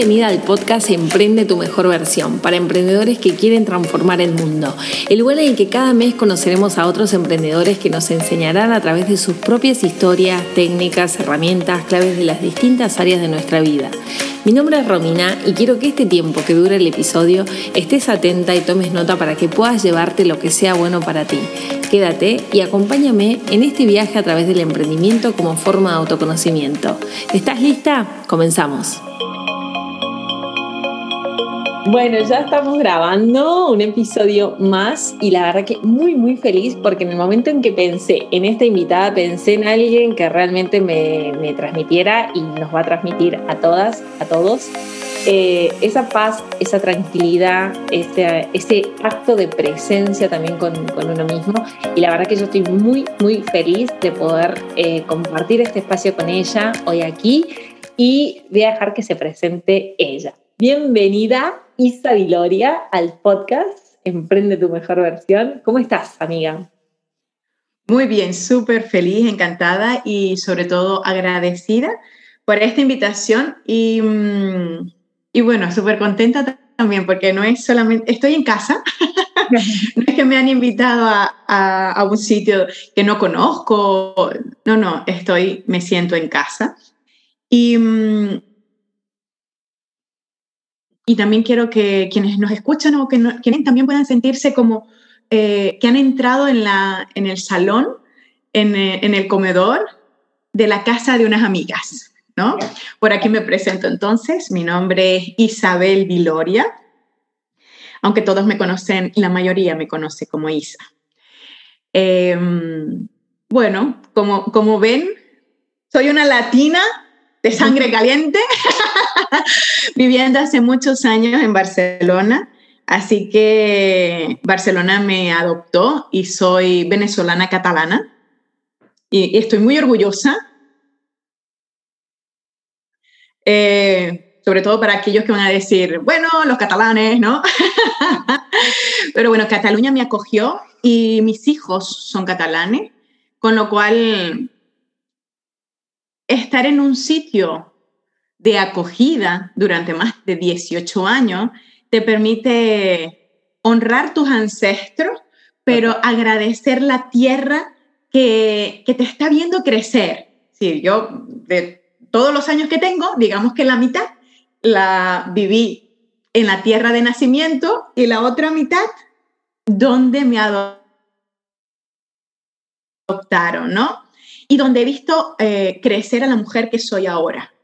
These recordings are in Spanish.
Bienvenida al podcast Emprende tu mejor versión para emprendedores que quieren transformar el mundo. El lugar en el que cada mes conoceremos a otros emprendedores que nos enseñarán a través de sus propias historias, técnicas, herramientas, claves de las distintas áreas de nuestra vida. Mi nombre es Romina y quiero que este tiempo que dure el episodio estés atenta y tomes nota para que puedas llevarte lo que sea bueno para ti. Quédate y acompáñame en este viaje a través del emprendimiento como forma de autoconocimiento. ¿Estás lista? Comenzamos. Bueno, ya estamos grabando un episodio más y la verdad que muy muy feliz porque en el momento en que pensé en esta invitada pensé en alguien que realmente me, transmitiera y nos va a transmitir a todas, a todos, eh, esa paz, esa tranquilidad, ese, ese acto de presencia también con, uno mismo. Y la verdad que yo estoy muy, muy feliz de poder eh, compartir este espacio con ella hoy aquí y voy a dejar que se presente ella. Bienvenida, Isa Viloria, al podcast Emprende tu mejor versión. ¿Cómo estás, amiga? Muy bien, súper feliz, encantada y sobre todo agradecida por esta invitación y, mm, y bueno, súper contenta también porque no es solamente, estoy en casa, no es que me han invitado a, a, un sitio que no conozco, no, no, estoy, me siento en casa. Y, mm, y también quiero que quienes nos escuchan o que quienes también puedan sentirse como eh, que han entrado en, la, en el salón, en, eh, en, el comedor de la casa de unas amigas. ¿no? Por aquí me presento entonces. Mi nombre es Isabel Viloria, aunque todos me conocen, la mayoría me conoce como Isa. Em, bueno, como, como ven, soy una latina de sangre caliente, viviendo hace muchos años en Barcelona. Así que Barcelona me adoptó y soy venezolana catalana. Y, estoy muy orgullosa, eh, sobre todo para aquellos que van a decir, bueno, los catalanes, ¿no? Pero bueno, Cataluña me acogió y mis hijos son catalanes, con lo cual estar en un sitio de acogida durante más de 18 años te permite honrar tus ancestros, pero agradecer la tierra que, te está viendo crecer. Sí, yo de todos los años que tengo, digamos que la mitad la viví en la tierra de nacimiento y la otra mitad donde me adoptaron, ¿no? Y donde he visto eh, crecer a la mujer que soy ahora,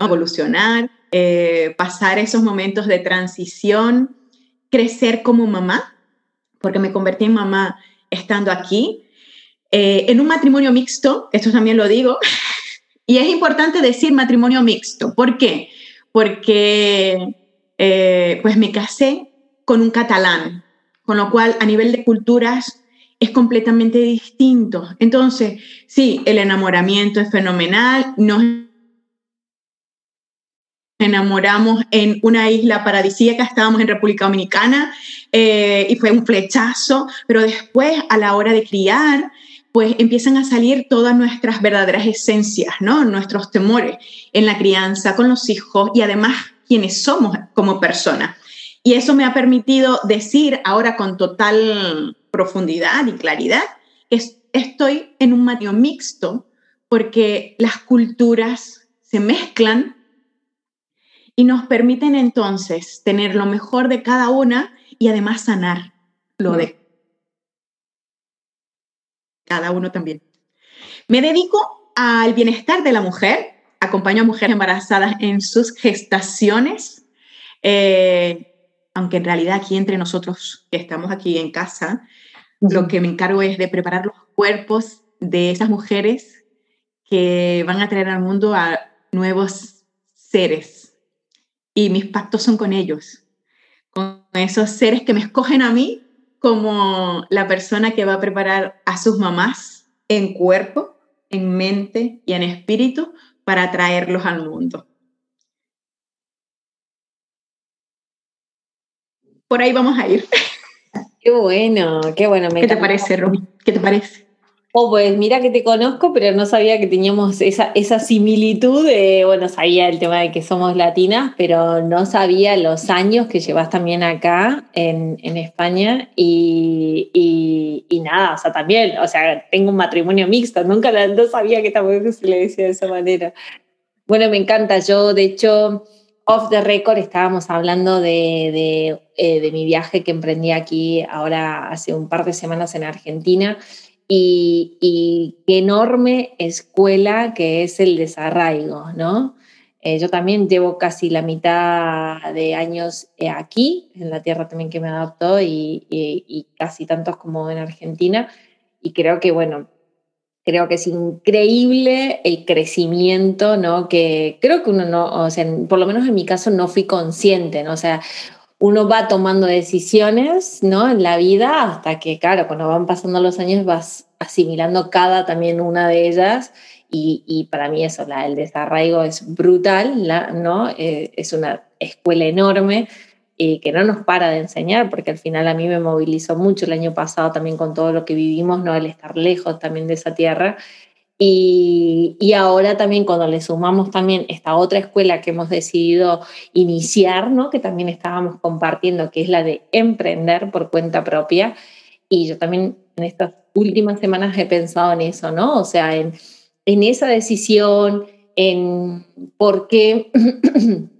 evolucionar, eh, pasar esos momentos de transición, crecer como mamá, porque me convertí en mamá estando aquí, eh, en un matrimonio mixto, esto también lo digo, y es importante decir matrimonio mixto. ¿Por qué? Porque pues me casé con un catalán, con lo cual a nivel de culturas es completamente distinto. Entonces, sí, el enamoramiento es fenomenal, nos enamoramos en una isla paradisíaca, estábamos en República Dominicana eh, y fue un flechazo, pero después a la hora de criar, pues empiezan a salir todas nuestras verdaderas esencias, ¿no? Nuestros temores en la crianza, con los hijos y además quienes somos como personas. Y eso me ha permitido decir ahora con total profundidad y claridad, es, estoy en un matrimonio mixto porque las culturas se mezclan y nos permiten entonces tener lo mejor de cada una y además sanar lo de cada uno también. Me dedico al bienestar de la mujer, acompaño a mujeres embarazadas en sus gestaciones, eh, aunque en realidad aquí entre nosotros que estamos aquí en casa, lo que me encargo es de preparar los cuerpos de esas mujeres que van a traer al mundo a nuevos seres. Y mis pactos son con ellos, con esos seres que me escogen a mí como la persona que va a preparar a sus mamás en cuerpo, en mente y en espíritu para traerlos al mundo. Por ahí vamos a ir. Qué bueno, qué bueno. Me ¿Qué te parece, Romy? ¿Qué te parece? Oh, pues mira que te conozco, pero no sabía que teníamos esa, esa similitud. De, bueno, sabía el tema de que somos latinas, pero no sabía los años que llevas también acá en, en España. Y, y, nada, o sea, también, o sea, tengo un matrimonio mixto, nunca no sabía que tampoco se le decía de esa manera. Bueno, me encanta. Yo, de hecho, off the record estábamos hablando de, eh, de mi viaje que emprendí aquí ahora hace un par de semanas en Argentina y, qué enorme escuela que es el desarraigo, ¿no? Eh, yo también llevo casi la mitad de años eh, aquí, en la tierra también que me adaptó y, y, casi tantos como en Argentina. Y creo que, bueno, creo que es increíble el crecimiento, ¿no? Que creo que uno no, o sea, por lo menos en mi caso no fui consciente, ¿no? O sea, uno va tomando decisiones ¿no? en la vida hasta que, claro, cuando van pasando los años vas asimilando cada también una de ellas y, para mí eso, el desarraigo es brutal, ¿no? Eh, es una escuela enorme y que no nos para de enseñar, porque al final a mí me movilizó mucho el año pasado también con todo lo que vivimos, ¿no? El estar lejos también de esa tierra y, ahora también cuando le sumamos también esta otra escuela que hemos decidido iniciar, ¿no? que también estábamos compartiendo, que es la de emprender por cuenta propia. Y yo también en estas últimas semanas he pensado en eso, ¿no? O sea, en, en esa decisión, en por qué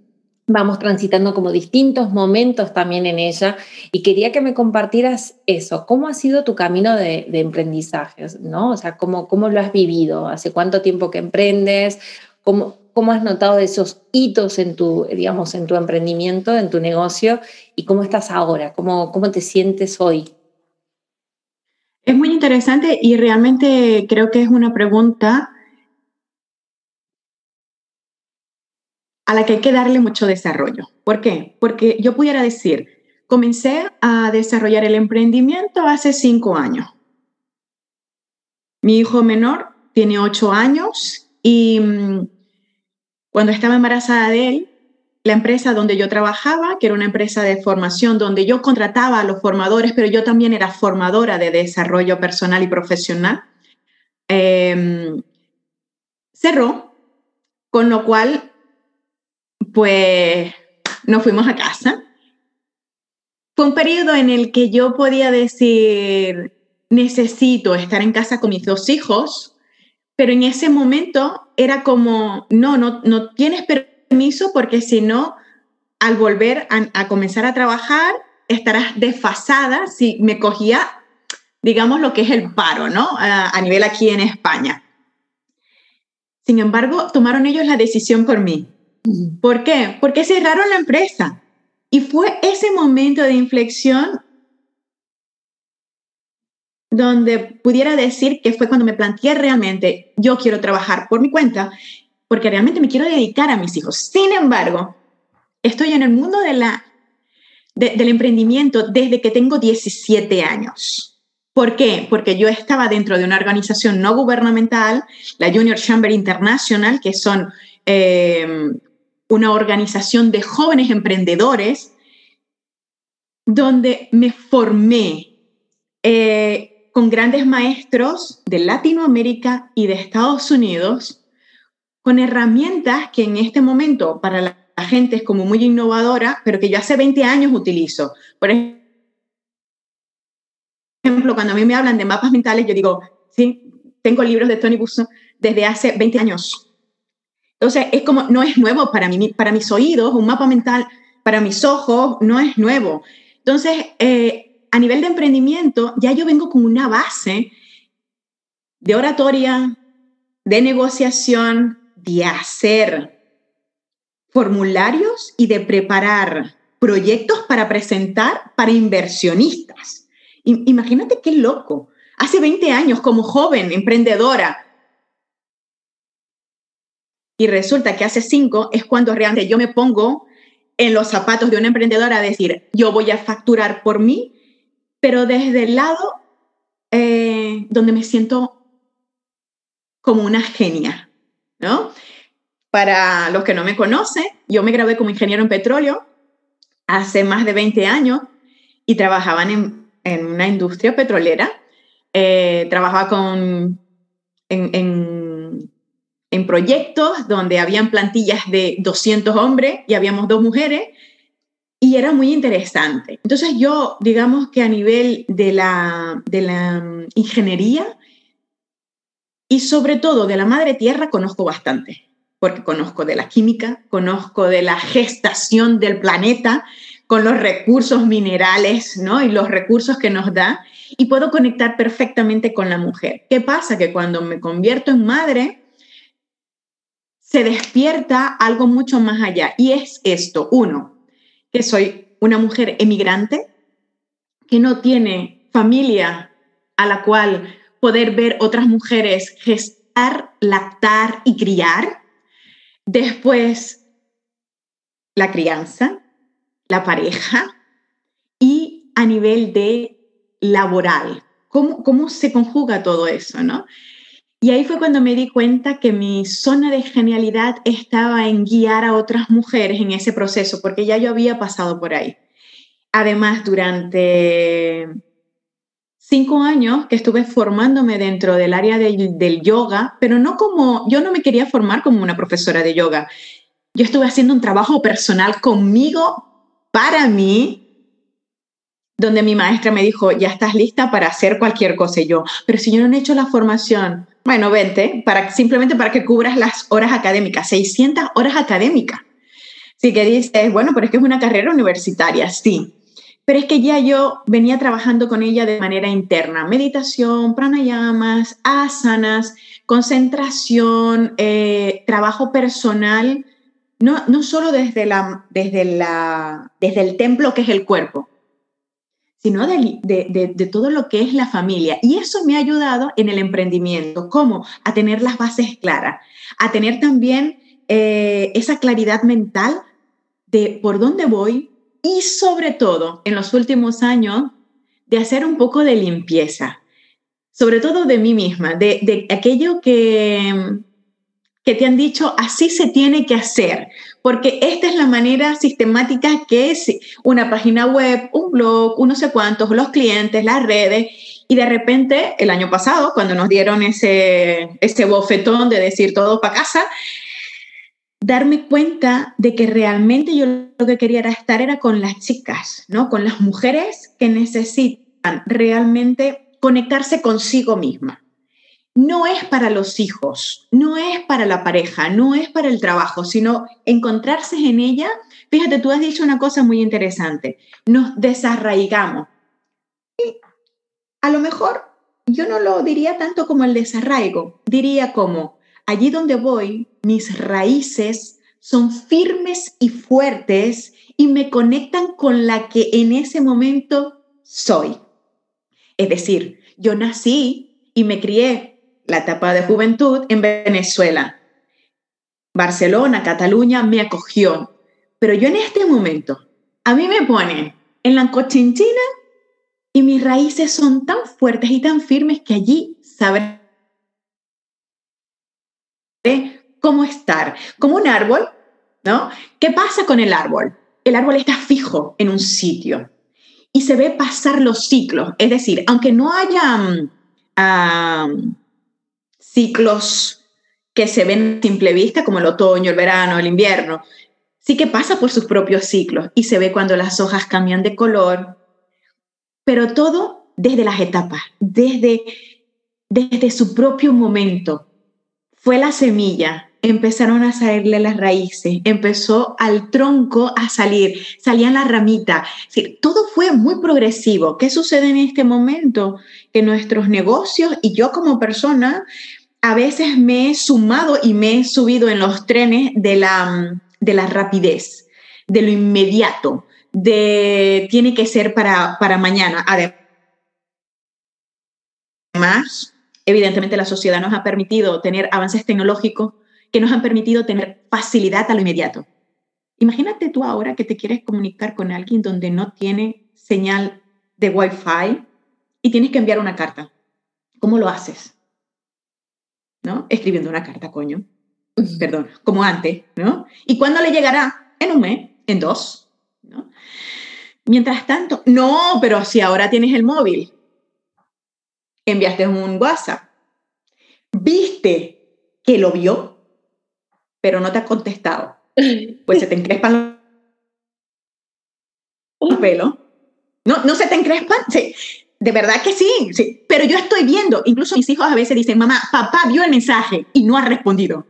vamos transitando como distintos momentos también en ella. Y quería que me compartieras eso, cómo ha sido tu camino de, de emprendizaje, ¿no? O sea, cómo, cómo lo has vivido, hace cuánto tiempo que emprendes, cómo, cómo has notado esos hitos en tu, digamos, en tu emprendimiento, en tu negocio y cómo estás ahora, cómo, cómo te sientes hoy. Es muy interesante y realmente creo que es una pregunta a la que hay que darle mucho desarrollo. ¿Por qué? Porque yo pudiera decir, comencé a desarrollar el emprendimiento hace cinco años. Mi hijo menor tiene ocho años y mm, cuando estaba embarazada de él, la empresa donde yo trabajaba, que era una empresa de formación donde yo contrataba a los formadores, pero yo también era formadora de desarrollo personal y profesional, em, cerró, con lo cual pues nos fuimos a casa. Fue un periodo en el que yo podía decir, necesito estar en casa con mis dos hijos, pero en ese momento era como, no, no, no tienes permiso porque si no, al volver a, comenzar a trabajar, estarás desfasada si me cogía, digamos, lo que es el paro, ¿no? a nivel aquí en España. Sin embargo, tomaron ellos la decisión por mí. ¿Por qué? Porque cerraron la empresa. Y fue ese momento de inflexión donde pudiera decir que fue cuando me planteé realmente, yo quiero trabajar por mi cuenta, porque realmente me quiero dedicar a mis hijos. Sin embargo, estoy en el mundo de la, del emprendimiento desde que tengo 17 años. ¿Por qué? Porque yo estaba dentro de una organización no gubernamental, la Junior Chamber International, que son eh, una organización de jóvenes emprendedores donde me formé eh, con grandes maestros de Latinoamérica y de Estados Unidos, con herramientas que en este momento para la gente es como muy innovadora, pero que yo hace 20 años utilizo. Por ejemplo, cuando a mí me hablan de mapas mentales, yo digo, sí, tengo libros de Tony Busso desde hace 20 años entonces, es como, no es nuevo para, mí, para mis oídos, un mapa mental para mis ojos no es nuevo. Entonces, eh, a nivel de emprendimiento, ya yo vengo con una base de oratoria, de negociación, de hacer formularios y de preparar proyectos para presentar para inversionistas. Imagínate qué loco. Hace 20 años, como joven emprendedora, y resulta que hace cinco es cuando realmente yo me pongo en los zapatos de una emprendedora a decir, yo voy a facturar por mí, pero desde el lado eh, donde me siento como una genia, ¿no? Para los que no me conocen, yo me gradué como ingeniero en petróleo hace más de 20 años y trabajaba en, en una industria petrolera, eh, trabajaba con, en, proyectos donde habían plantillas de 200 hombres y habíamos dos mujeres y era muy interesante. Entonces yo, digamos que a nivel de la, de la mm, ingeniería y sobre todo de la madre tierra conozco bastante, porque conozco de la química, conozco de la gestación del planeta con los recursos minerales ¿no? y los recursos que nos da y puedo conectar perfectamente con la mujer. ¿Qué pasa? Que cuando me convierto en madre, se despierta algo mucho más allá. Y es esto, uno, que soy una mujer emigrante, que no tiene familia a la cual poder ver otras mujeres gestar, lactar y criar. Después, la crianza, la pareja y a nivel de laboral. ¿Cómo, cómo se conjuga todo eso, no? Y ahí fue cuando me di cuenta que mi zona de genialidad estaba en guiar a otras mujeres en ese proceso, porque ya yo había pasado por ahí. Además, durante cinco años que estuve formándome dentro del área del, del yoga, pero no como, yo no me quería formar como una profesora de yoga. Yo estuve haciendo un trabajo personal conmigo, para mí, donde mi maestra me dijo, ya estás lista para hacer cualquier cosa. Y yo, pero si yo no he hecho la formación, bueno, vente, para, simplemente para que cubras las horas académicas, 600 horas académicas. Así que dices, bueno, pero es que es una carrera universitaria, sí. Pero es que ya yo venía trabajando con ella de manera interna, meditación, pranayamas, asanas, concentración, eh, trabajo personal, no, no solo desde, la, desde, la, desde el templo que es el cuerpo, sino de, todo lo que es la familia. Y eso me ha ayudado en el emprendimiento, ¿cómo? A tener las bases claras, a tener también eh, esa claridad mental de por dónde voy y sobre todo en los últimos años de hacer un poco de limpieza, sobre todo de mí misma, de, de aquello que, que te han dicho así se tiene que hacer, porque esta es la manera sistemática que es una página web, un blog, uno sé cuántos, los clientes, las redes, y de repente el año pasado, cuando nos dieron ese, bofetón de decir todo para casa, darme cuenta de que realmente yo lo que quería era estar era con las chicas, ¿no? Con las mujeres que necesitan realmente conectarse consigo misma no es para los hijos, no es para la pareja, no es para el trabajo, sino encontrarse en ella. Fíjate, tú has dicho una cosa muy interesante, nos desarraigamos. Y a lo mejor yo no lo diría tanto como el desarraigo, diría como allí donde voy, mis raíces son firmes y fuertes y me conectan con la que en ese momento soy. Es decir, yo nací y me crié la etapa de juventud en Venezuela. Barcelona, Cataluña me acogió. Pero yo en este momento, a mí me pone en la cochinchina y mis raíces son tan fuertes y tan firmes que allí sabré cómo estar. Como un árbol, ¿no? ¿Qué pasa con el árbol? El árbol está fijo en un sitio y se ve pasar los ciclos. Es decir, aunque no haya... Um, ciclos que se ven a simple vista, como el otoño, el verano, el invierno, sí que pasa por sus propios ciclos y se ve cuando las hojas cambian de color, pero todo desde las etapas, desde, desde su propio momento. Fue la semilla, empezaron a salirle las raíces, empezó al tronco a salir, salían las ramitas. todo fue muy progresivo. ¿Qué sucede en este momento? Que nuestros negocios y yo como persona a veces me he sumado y me he subido en los trenes de la, de la rapidez, de lo inmediato, de tiene que ser para, para mañana. Además, evidentemente la sociedad nos ha permitido tener avances tecnológicos que nos han permitido tener facilidad a lo inmediato. Imagínate tú ahora que te quieres comunicar con alguien donde no tiene señal de Wi-Fi y tienes que enviar una carta. ¿Cómo lo haces? ¿No? Escribiendo una carta, coño. Perdón, como antes, ¿no? ¿Y cuándo le llegará? En un mes, en dos, ¿no? Mientras tanto, no, pero si ahora tienes el móvil. enviaste un WhatsApp, viste que lo vio, pero no te ha contestado. Pues se te encrespan los pelos. No, no se te encrespan. Sí. De verdad que sí, sí, pero yo estoy viendo, incluso mis hijos a veces dicen, mamá, papá vio el mensaje y no ha respondido.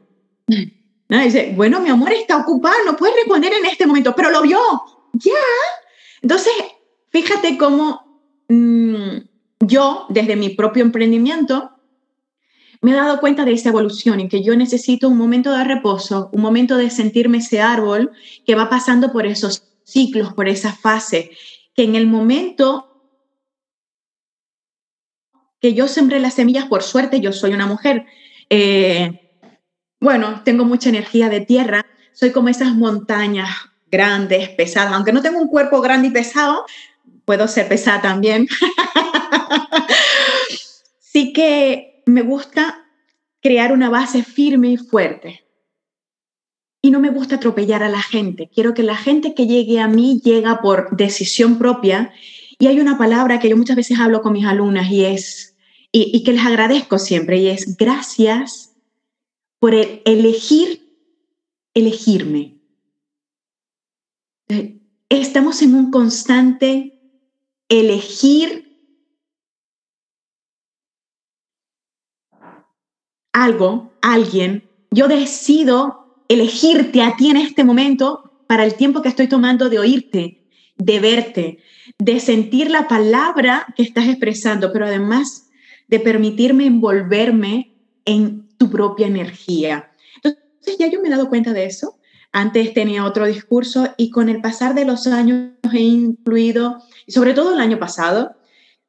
¿No? Dice, bueno, mi amor está ocupado, no puede responder en este momento, pero lo vio, ya. Entonces, fíjate cómo mm, yo, desde mi propio emprendimiento, me he dado cuenta de esa evolución en que yo necesito un momento de reposo, un momento de sentirme ese árbol que va pasando por esos ciclos, por esa fase, que en el momento yo sembré las semillas, por suerte yo soy una mujer, eh, bueno, tengo mucha energía de tierra, soy como esas montañas grandes, pesadas, aunque no tengo un cuerpo grande y pesado, puedo ser pesada también. sí que me gusta crear una base firme y fuerte. Y no me gusta atropellar a la gente. Quiero que la gente que llegue a mí llega por decisión propia. Y hay una palabra que yo muchas veces hablo con mis alumnas y es y, que les agradezco siempre, y es gracias por elegir, elegirme. Estamos en un constante elegir algo, alguien. Yo decido elegirte a ti en este momento para el tiempo que estoy tomando de oírte, de verte, de sentir la palabra que estás expresando, pero además de permitirme envolverme en tu propia energía. Entonces ya yo me he dado cuenta de eso. Antes tenía otro discurso y con el pasar de los años he incluido, sobre todo el año pasado,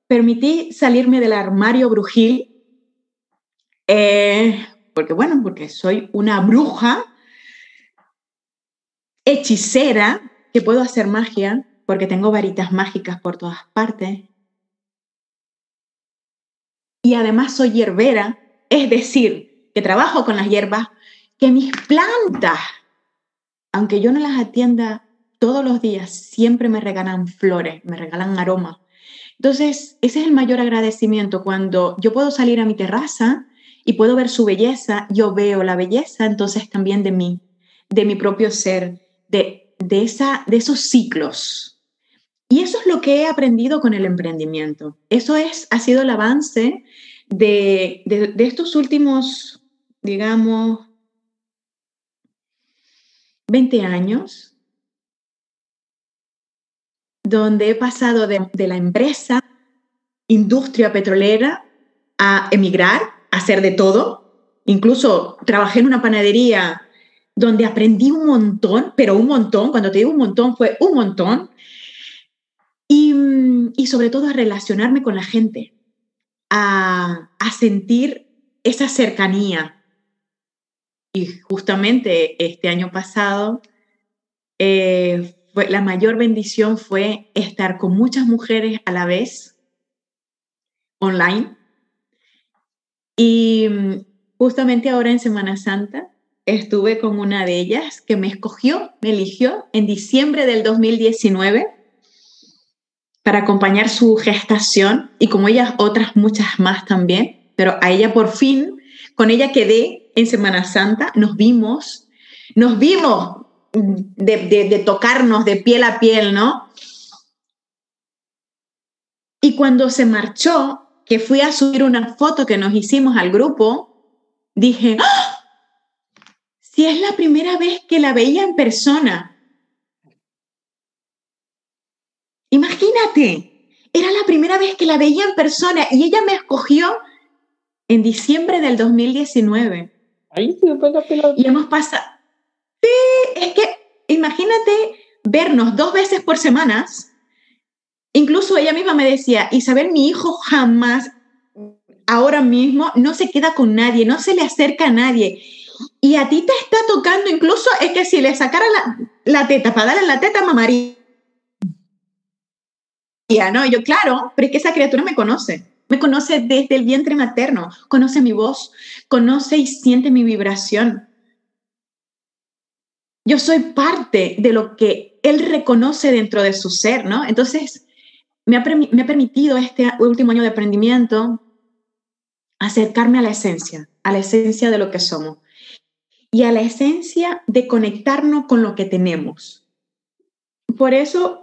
permití salirme del armario brujil, eh, porque bueno, porque soy una bruja hechicera que puedo hacer magia, porque tengo varitas mágicas por todas partes, y además soy hierbera, es decir, que trabajo con las hierbas, que mis plantas, aunque yo no las atienda todos los días, siempre me regalan flores, me regalan aromas. Entonces, ese es el mayor agradecimiento. Cuando yo puedo salir a mi terraza y puedo ver su belleza, yo veo la belleza entonces también de mí, de mi propio ser, de, de, esa, de esos ciclos. Y eso es lo que he aprendido con el emprendimiento. Eso es, ha sido el avance de, de, estos últimos, digamos, 20 años, donde he pasado de, de la empresa, industria petrolera, a emigrar, a hacer de todo. Incluso trabajé en una panadería donde aprendí un montón, pero un montón, cuando te digo un montón, fue un montón y, sobre todo a relacionarme con la gente, a, sentir esa cercanía. Y justamente este año pasado, eh, fue, la mayor bendición fue estar con muchas mujeres a la vez, online. Y mm, justamente ahora en Semana Santa estuve con una de ellas que me escogió, me eligió en diciembre del 2019 para acompañar su gestación y como ellas otras muchas más también, pero a ella por fin, con ella quedé en Semana Santa, nos vimos, nos vimos de, tocarnos de piel a piel, ¿no? Y cuando se marchó, que fui a subir una foto que nos hicimos al grupo, dije, ¡Ah! si es la primera vez que la veía en persona, Imagínate, era la primera vez que la veía en persona y ella me escogió en diciembre del 2019. Ahí se fue la pelota. Y hemos pasado. Sí, es que imagínate vernos dos veces por semanas. Incluso ella misma me decía, Isabel, mi hijo jamás, ahora mismo, no se queda con nadie, no se le acerca a nadie. Y a ti te está tocando, incluso es que si le sacara la, la teta para darle la teta, mamaría ¿no? yo, claro, pero es que esa criatura me conoce. Me conoce desde el vientre materno, conoce mi voz, conoce y siente mi vibración. Yo soy parte de lo que él reconoce dentro de su ser, ¿no? Entonces, me ha, me ha permitido este último año de aprendimiento acercarme a la esencia, a la esencia de lo que somos y a la esencia de conectarnos con lo que tenemos. Por eso,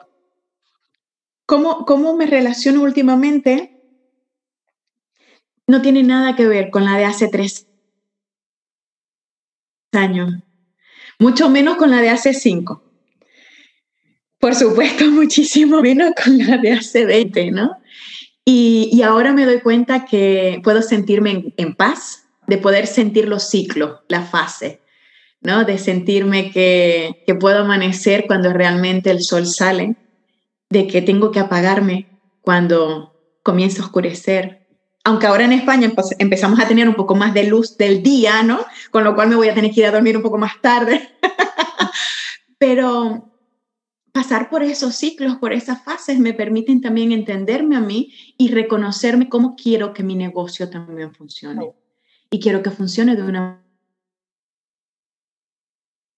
¿cómo, cómo me relaciono últimamente? No tiene nada que ver con la de hace tres años, mucho menos con la de hace cinco. Por supuesto, muchísimo menos con la de hace 20, ¿no? Y, ahora me doy cuenta que puedo sentirme en, paz, de poder sentir los ciclos, la fase, ¿no? De sentirme que, que puedo amanecer cuando realmente el sol sale, de que tengo que apagarme cuando comienza a oscurecer. Aunque ahora en España empezamos a tener un poco más de luz del día, ¿no? Con lo cual me voy a tener que ir a dormir un poco más tarde. Pero pasar por esos ciclos, por esas fases, me permiten también entenderme a mí y reconocerme cómo quiero que mi negocio también funcione. Y quiero que funcione de una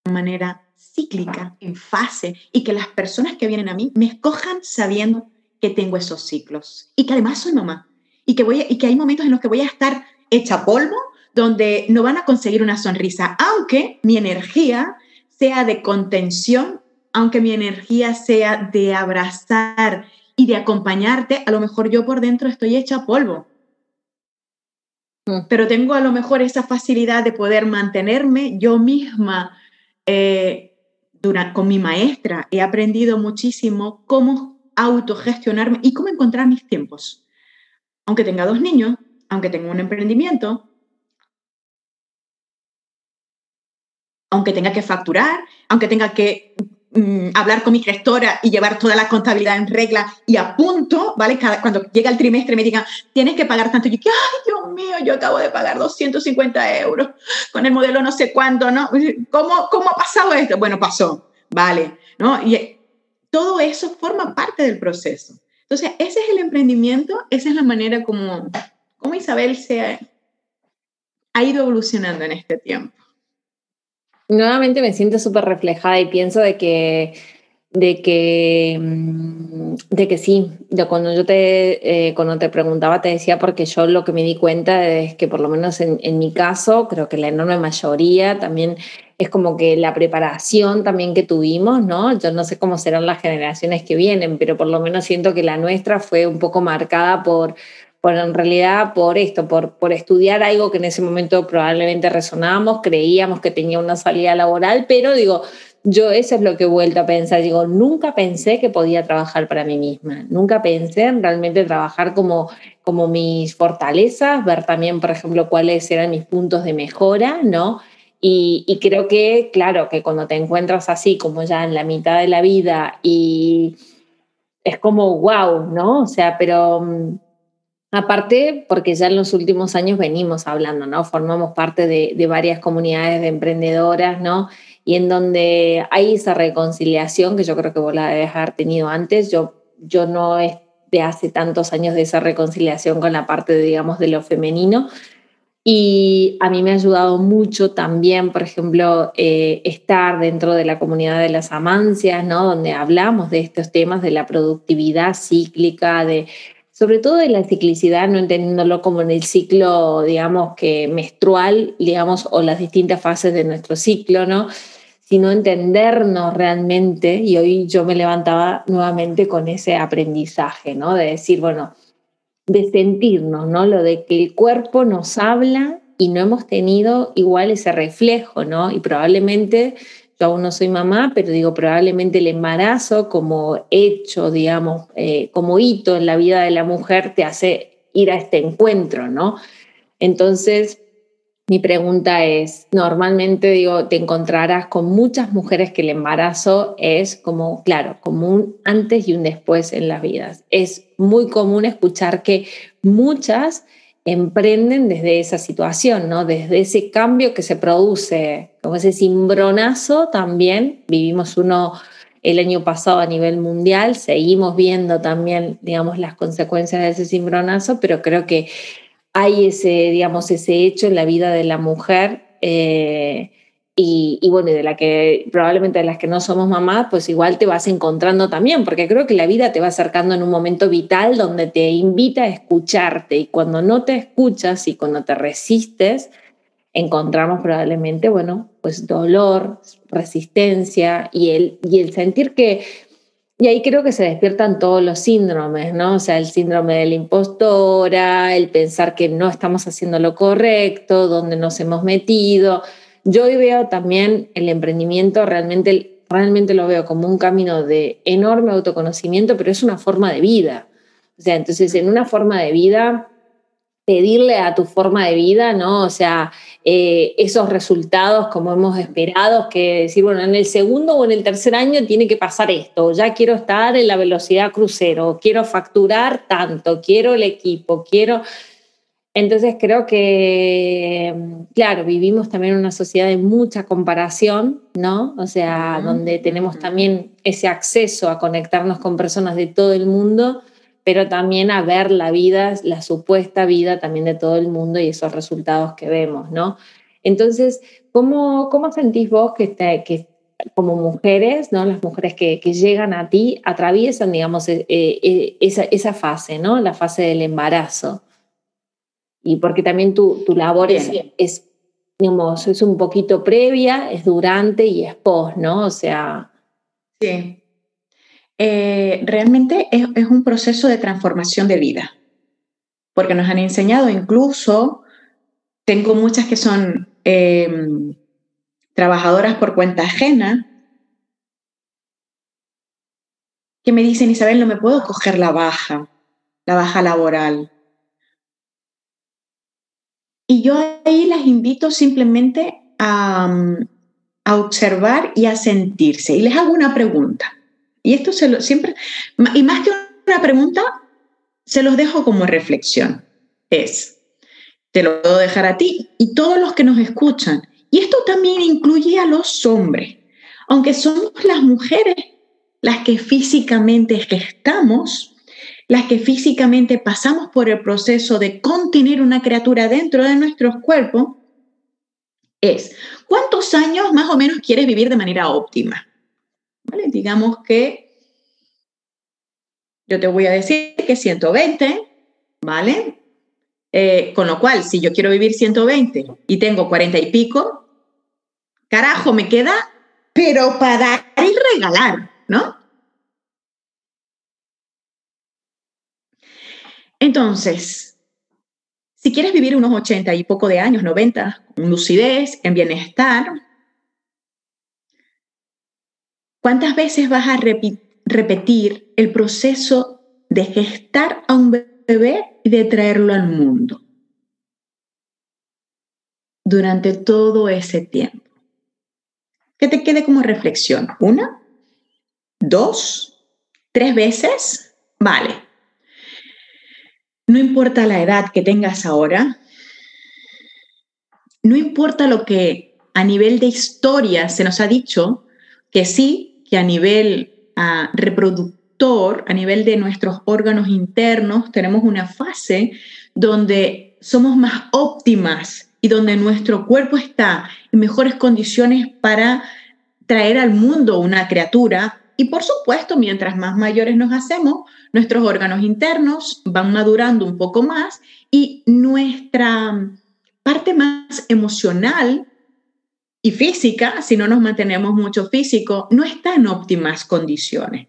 manera cíclica, en fase, y que las personas que vienen a mí me escojan sabiendo que tengo esos ciclos y que además soy mamá y que, voy y que hay momentos en los que voy a estar hecha polvo, donde no van a conseguir una sonrisa, aunque mi energía sea de contención aunque mi energía sea de abrazar y de acompañarte, a lo mejor yo por dentro estoy hecha polvo. Mm. Pero tengo a lo mejor esa facilidad de poder mantenerme yo misma. Eh, con mi maestra he aprendido muchísimo cómo autogestionarme y cómo encontrar mis tiempos. Aunque tenga dos niños, aunque tenga un emprendimiento, aunque tenga que facturar, aunque tenga que Mm, hablar con mi gestora y llevar toda la contabilidad en regla y a punto, ¿vale? Cada, cuando llega el trimestre me digan, tienes que pagar tanto. Y yo, ay, Dios mío, yo acabo de pagar 250 euros con el modelo no sé cuánto, ¿no? ¿Cómo, cómo ha pasado esto? Bueno, pasó, ¿vale? ¿No? Y eh, todo eso forma parte del proceso. Entonces, ese es el emprendimiento, esa es la manera como, como Isabel se ha ido evolucionando en este tiempo nuevamente me siento súper reflejada y pienso de que, de que, mm, de que sí, de cuando yo te, eh, cuando te preguntaba te decía porque yo lo que me di cuenta es que por lo menos en, en mi caso, creo que la enorme mayoría también es como que la preparación también que tuvimos, ¿no? Yo no sé cómo serán las generaciones que vienen, pero por lo menos siento que la nuestra fue un poco marcada por por en realidad por esto, por, por estudiar algo que en ese momento probablemente resonábamos, creíamos que tenía una salida laboral, pero digo, yo eso es lo que he vuelto a pensar, digo, nunca pensé que podía trabajar para mí misma, nunca pensé en realmente trabajar como, como mis fortalezas, ver también, por ejemplo, cuáles eran mis puntos de mejora, ¿no? Y, creo que, claro, que cuando te encuentras así, como ya en la mitad de la vida y es como, wow, ¿no? O sea, pero mm, Aparte, porque ya en los últimos años venimos hablando, ¿no? Formamos parte de, varias comunidades de emprendedoras, ¿no? Y en donde hay esa reconciliación que yo creo que vos la debes haber tenido antes. Yo, yo no es de hace tantos años de esa reconciliación con la parte, digamos, de lo femenino. Y a mí me ha ayudado mucho también, por ejemplo, eh, estar dentro de la comunidad de las amancias, ¿no? Donde hablamos de estos temas de la productividad cíclica, de sobre todo de la ciclicidad, no entendiéndolo como en el ciclo, digamos, que menstrual, digamos, o las distintas fases de nuestro ciclo, ¿no? Sino entendernos realmente, y hoy yo me levantaba nuevamente con ese aprendizaje, ¿no? De decir, bueno, de sentirnos, ¿no? Lo de que el cuerpo nos habla y no hemos tenido igual ese reflejo, ¿no? Y probablemente yo aún no soy mamá, pero digo, probablemente el embarazo como hecho, digamos, eh, como hito en la vida de la mujer te hace ir a este encuentro, ¿no? Entonces, mi pregunta es, normalmente digo, te encontrarás con muchas mujeres que el embarazo es como, claro, como un antes y un después en las vidas. Es muy común escuchar que muchas emprenden desde esa situación, ¿no? Desde ese cambio que se produce, como ese cimbronazo también, vivimos uno el año pasado a nivel mundial, seguimos viendo también, digamos, las consecuencias de ese cimbronazo, pero creo que hay ese, digamos, ese hecho en la vida de la mujer eh, y, y, bueno, de la que probablemente de las que no somos mamás, pues igual te vas encontrando también, porque creo que la vida te va acercando en un momento vital donde te invita a escucharte y cuando no te escuchas y cuando te resistes, encontramos probablemente, bueno, pues dolor, resistencia y el, y el sentir que, y ahí creo que se despiertan todos los síndromes, ¿no? O sea, el síndrome de la impostora, el pensar que no estamos haciendo lo correcto, dónde nos hemos metido yo hoy veo también el emprendimiento realmente, realmente lo veo como un camino de enorme autoconocimiento, pero es una forma de vida. O sea, entonces en una forma de vida, pedirle a tu forma de vida, ¿no? O sea, eh, esos resultados como hemos esperado, que decir, bueno, en el segundo o en el tercer año tiene que pasar esto, ya quiero estar en la velocidad crucero, quiero facturar tanto, quiero el equipo, quiero... Entonces creo que, claro, vivimos también en una sociedad de mucha comparación, ¿no? O sea, donde tenemos también ese acceso a conectarnos con personas de todo el mundo, pero también a ver la vida, la supuesta vida también de todo el mundo y esos resultados que vemos, ¿no? Entonces, ¿cómo, cómo sentís vos que, que como mujeres, ¿no? Las mujeres que, que llegan a ti atraviesan, digamos, e, e, e, esa, esa fase, ¿no? La fase del embarazo y porque también tu, tu labor es, es, digamos, es un poquito previa, es durante y es post, ¿no? O sea... Sí. Eh, realmente es, es, un proceso de transformación de vida, porque nos han enseñado incluso, tengo muchas que son eh, trabajadoras por cuenta ajena, que me dicen, Isabel, no me puedo coger la baja, la baja laboral. Y yo ahí las invito simplemente a, a observar y a sentirse. Y les hago una pregunta. Y esto se lo, siempre, y más que una pregunta, se los dejo como reflexión. Es, te lo puedo dejar a ti y todos los que nos escuchan. Y esto también incluye a los hombres. Aunque somos las mujeres las que físicamente gestamos, las que físicamente pasamos por el proceso de contener una criatura dentro de nuestros cuerpos, es cuántos años más o menos quieres vivir de manera óptima. Digamos que yo te voy a decir que 120, ¿vale? Eh, con lo cual, si yo quiero vivir 120 y tengo 40 y pico, carajo, me queda, pero para dar regalar, ¿no? Entonces, si quieres vivir unos 80 y poco de años, 90, en lucidez, en bienestar, ¿cuántas veces vas a repetir el proceso de gestar a un bebé y de traerlo al mundo? Durante todo ese tiempo. Que te quede como reflexión. Una, dos, tres veces. Vale, no importa la edad que tengas ahora, no importa lo que a nivel de historia se nos ha dicho, que sí, que a nivel ah, reproductor, a nivel de nuestros órganos internos, tenemos una fase donde somos más óptimas y donde nuestro cuerpo está en mejores condiciones para traer al mundo una criatura. Y por supuesto, mientras más mayores nos hacemos, nuestros órganos internos van madurando un poco más y nuestra parte más emocional y física, si no nos mantenemos mucho físico, no está en óptimas condiciones.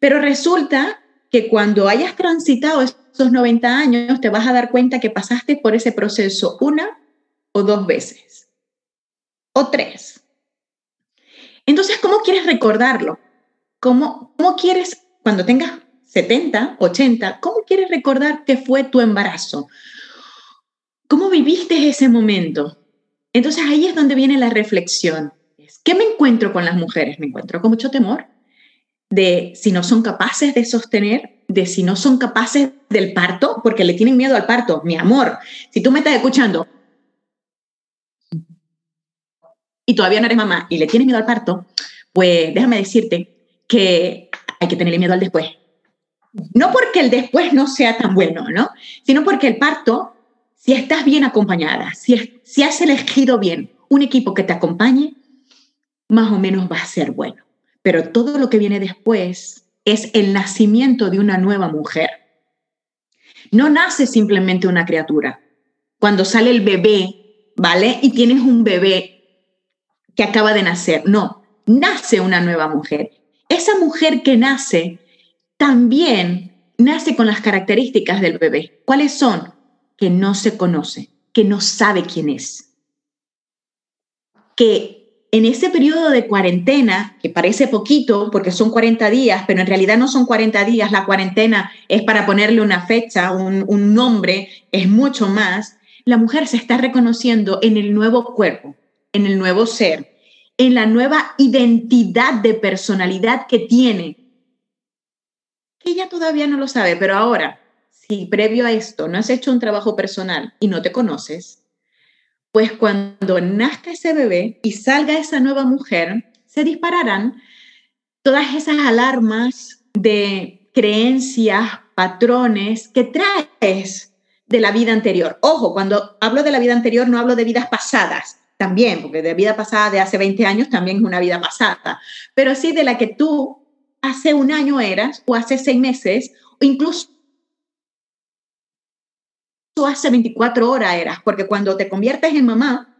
Pero resulta que cuando hayas transitado esos 90 años, te vas a dar cuenta que pasaste por ese proceso una o dos veces, o tres. Entonces, ¿cómo quieres recordarlo? ¿Cómo, cómo quieres, cuando tengas 70, 80, ¿cómo quieres recordar que fue tu embarazo? ¿Cómo viviste ese momento? Entonces ahí es donde viene la reflexión. ¿Qué me encuentro con las mujeres? Me encuentro con mucho temor de si no son capaces de sostener, de si no son capaces del parto, porque le tienen miedo al parto. Mi amor, si tú me estás escuchando y todavía no eres mamá y le tienes miedo al parto, pues déjame decirte que hay que tenerle miedo al después. No porque el después no sea tan bueno, ¿no? Sino porque el parto, si estás bien acompañada, si, si has elegido bien un equipo que te acompañe, más o menos va a ser bueno. Pero todo lo que viene después es el nacimiento de una nueva mujer. No nace simplemente una criatura. Cuando sale el bebé, ¿vale? Y tienes un bebé que acaba de nacer. No, nace una nueva mujer. Esa mujer que nace también nace con las características del bebé. ¿Cuáles son? Que no se conoce, que no sabe quién es. Que en ese periodo de cuarentena, que parece poquito porque son 40 días, pero en realidad no son 40 días, la cuarentena es para ponerle una fecha, un, un nombre, es mucho más, la mujer se está reconociendo en el nuevo cuerpo, en el nuevo ser, en la nueva identidad de personalidad que tiene, que ella todavía no lo sabe, pero ahora, si previo a esto no has hecho un trabajo personal y no te conoces, pues cuando nazca ese bebé y salga esa nueva mujer, se dispararán todas esas alarmas de creencias, patrones que traes de la vida anterior. Ojo, cuando hablo de la vida anterior no hablo de vidas pasadas, también, porque de vida pasada de hace 20 años también es una vida pasada, pero sí de la que tú hace un año eras o hace seis meses o incluso hace 24 horas eras, porque cuando te conviertes en mamá,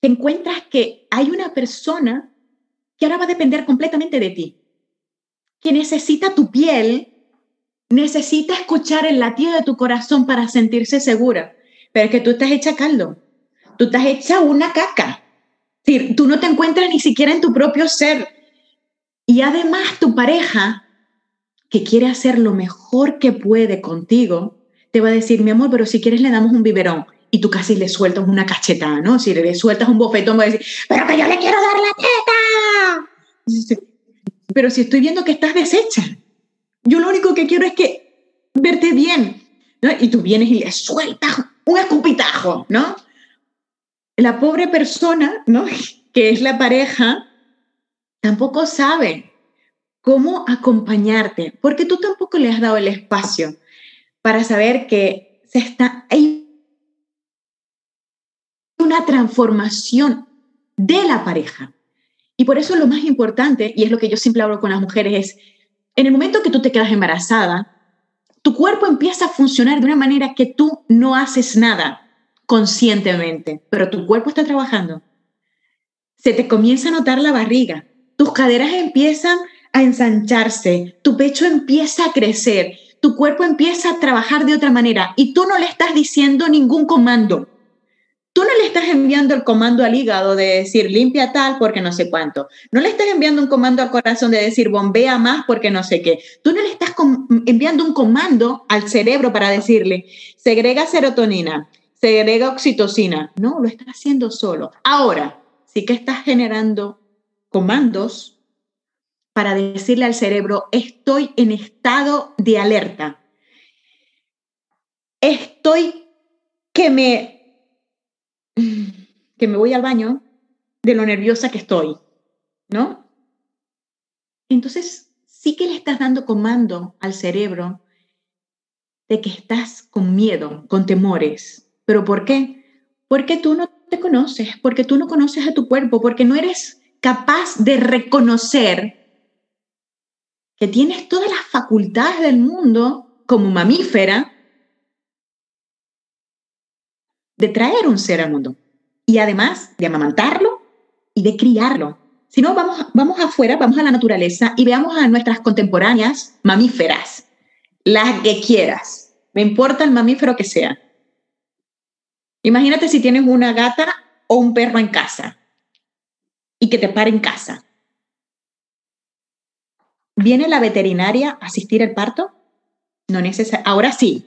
te encuentras que hay una persona que ahora va a depender completamente de ti, que necesita tu piel, necesita escuchar el latido de tu corazón para sentirse segura, pero es que tú estás hecha caldo, tú estás hecha una caca, tú no te encuentras ni siquiera en tu propio ser. Y además tu pareja que quiere hacer lo mejor que puede contigo, te va a decir, mi amor, pero si quieres le damos un biberón. Y tú casi le sueltas una cachetada, ¿no? Si le sueltas un bofetón, va a decir, pero que yo le quiero dar la teta. Pero si estoy viendo que estás deshecha, yo lo único que quiero es que verte bien. ¿no? Y tú vienes y le sueltas un escupitajo, ¿no? La pobre persona, ¿no? Que es la pareja, tampoco sabe cómo acompañarte, porque tú tampoco le has dado el espacio para saber que se está, hay una transformación de la pareja. Y por eso lo más importante, y es lo que yo siempre hablo con las mujeres, es, en el momento que tú te quedas embarazada, tu cuerpo empieza a funcionar de una manera que tú no haces nada conscientemente, pero tu cuerpo está trabajando. Se te comienza a notar la barriga, tus caderas empiezan a ensancharse, tu pecho empieza a crecer, tu cuerpo empieza a trabajar de otra manera y tú no le estás diciendo ningún comando. Tú no le estás enviando el comando al hígado de decir limpia tal porque no sé cuánto. No le estás enviando un comando al corazón de decir bombea más porque no sé qué. Tú no le estás enviando un comando al cerebro para decirle segrega serotonina, segrega oxitocina. No, lo estás haciendo solo. Ahora, sí que estás generando comandos para decirle al cerebro, estoy en estado de alerta. Estoy que me, que me voy al baño de lo nerviosa que estoy, ¿no? Entonces, sí que le estás dando comando al cerebro de que estás con miedo, con temores. ¿Pero por qué? Porque tú no te conoces, porque tú no conoces a tu cuerpo, porque no eres capaz de reconocer que tienes todas las facultades del mundo como mamífera de traer un ser al mundo y además de amamantarlo y de criarlo. Si no, vamos, vamos afuera, vamos a la naturaleza y veamos a nuestras contemporáneas mamíferas, las que quieras, me importa el mamífero que sea. Imagínate si tienes una gata o un perro en casa y que te pare en casa. ¿Viene la veterinaria a asistir al parto? No necesariamente. Ahora sí,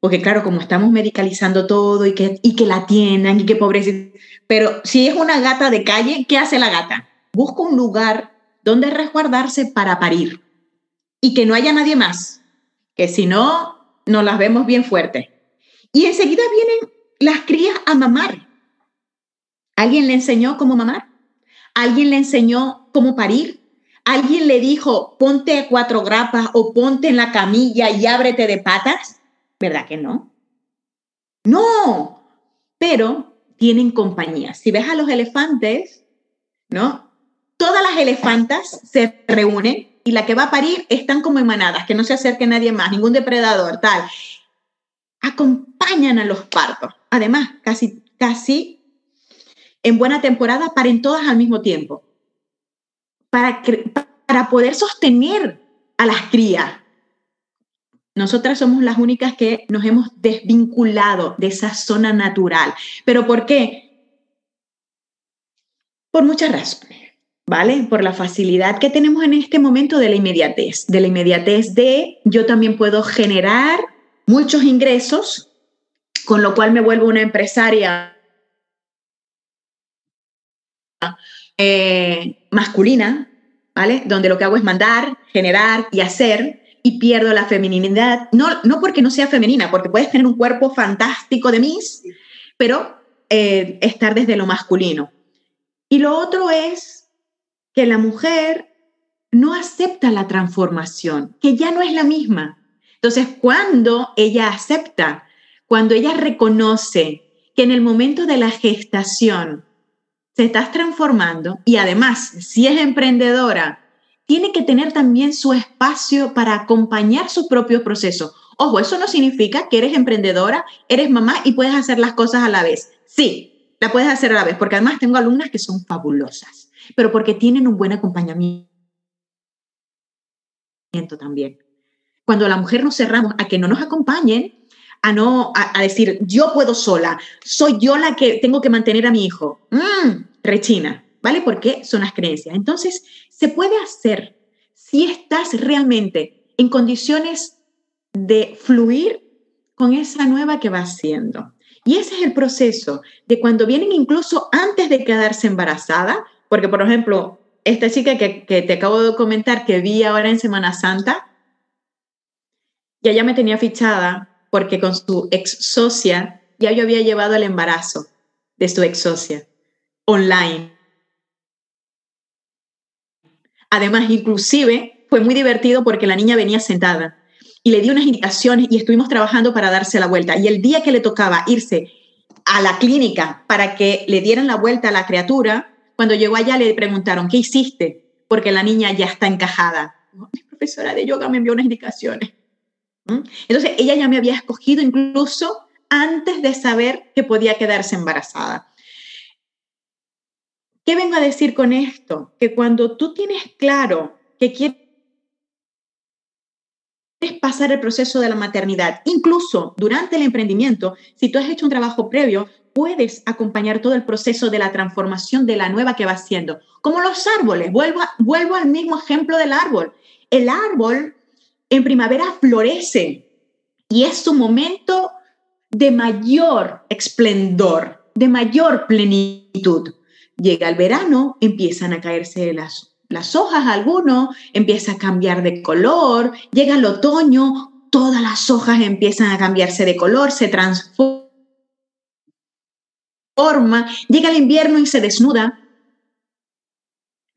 porque claro, como estamos medicalizando todo y que, y que la tiendan y que pobrecita. Pero si es una gata de calle, ¿qué hace la gata? Busca un lugar donde resguardarse para parir y que no haya nadie más, que si no, nos las vemos bien fuerte. Y enseguida vienen las crías a mamar. ¿Alguien le enseñó cómo mamar? ¿Alguien le enseñó cómo parir? ¿Alguien le dijo, ponte cuatro grapas o ponte en la camilla y ábrete de patas? ¿Verdad que no? No, pero tienen compañía. Si ves a los elefantes, ¿no? Todas las elefantas se reúnen y la que va a parir están como emanadas, que no se acerque nadie más, ningún depredador, tal. Acompañan a los partos. Además, casi, casi en buena temporada paren todas al mismo tiempo. Para, para poder sostener a las crías. Nosotras somos las únicas que nos hemos desvinculado de esa zona natural. ¿Pero por qué? Por muchas razones, ¿vale? Por la facilidad que tenemos en este momento de la inmediatez, de la inmediatez de yo también puedo generar muchos ingresos, con lo cual me vuelvo una empresaria eh, masculina, ¿vale? Donde lo que hago es mandar, generar y hacer y pierdo la feminidad. No, no porque no sea femenina, porque puedes tener un cuerpo fantástico de mis, pero eh, estar desde lo masculino. Y lo otro es que la mujer no acepta la transformación, que ya no es la misma. Entonces, cuando ella acepta, cuando ella reconoce que en el momento de la gestación se estás transformando y además, si es emprendedora, tiene que tener también su espacio para acompañar su propio proceso. Ojo, eso no significa que eres emprendedora, eres mamá y puedes hacer las cosas a la vez. Sí, la puedes hacer a la vez, porque además tengo alumnas que son fabulosas, pero porque tienen un buen acompañamiento también. Cuando la mujer nos cerramos a que no nos acompañen, a no a, decir yo puedo sola, soy yo la que tengo que mantener a mi hijo. Mm, rechina. ¿vale? Porque son las creencias. Entonces, se puede hacer si estás realmente en condiciones de fluir con esa nueva que va haciendo. Y ese es el proceso de cuando vienen incluso antes de quedarse embarazada, porque por ejemplo, esta chica que, que te acabo de comentar que vi ahora en Semana Santa, ya ya me tenía fichada porque con su ex socia ya yo había llevado el embarazo de su ex socia online. Además, inclusive fue muy divertido porque la niña venía sentada y le di unas indicaciones y estuvimos trabajando para darse la vuelta. Y el día que le tocaba irse a la clínica para que le dieran la vuelta a la criatura, cuando llegó allá le preguntaron, ¿qué hiciste? Porque la niña ya está encajada. Mi profesora de yoga me envió unas indicaciones. Entonces, ella ya me había escogido incluso antes de saber que podía quedarse embarazada. ¿Qué vengo a decir con esto? Que cuando tú tienes claro que quieres pasar el proceso de la maternidad, incluso durante el emprendimiento, si tú has hecho un trabajo previo, puedes acompañar todo el proceso de la transformación de la nueva que va haciendo. Como los árboles, vuelvo, vuelvo al mismo ejemplo del árbol. El árbol en primavera florece y es su momento de mayor esplendor, de mayor plenitud. Llega el verano, empiezan a caerse las, las hojas, algunos, empieza a cambiar de color, llega el otoño, todas las hojas empiezan a cambiarse de color, se transforma, llega el invierno y se desnuda.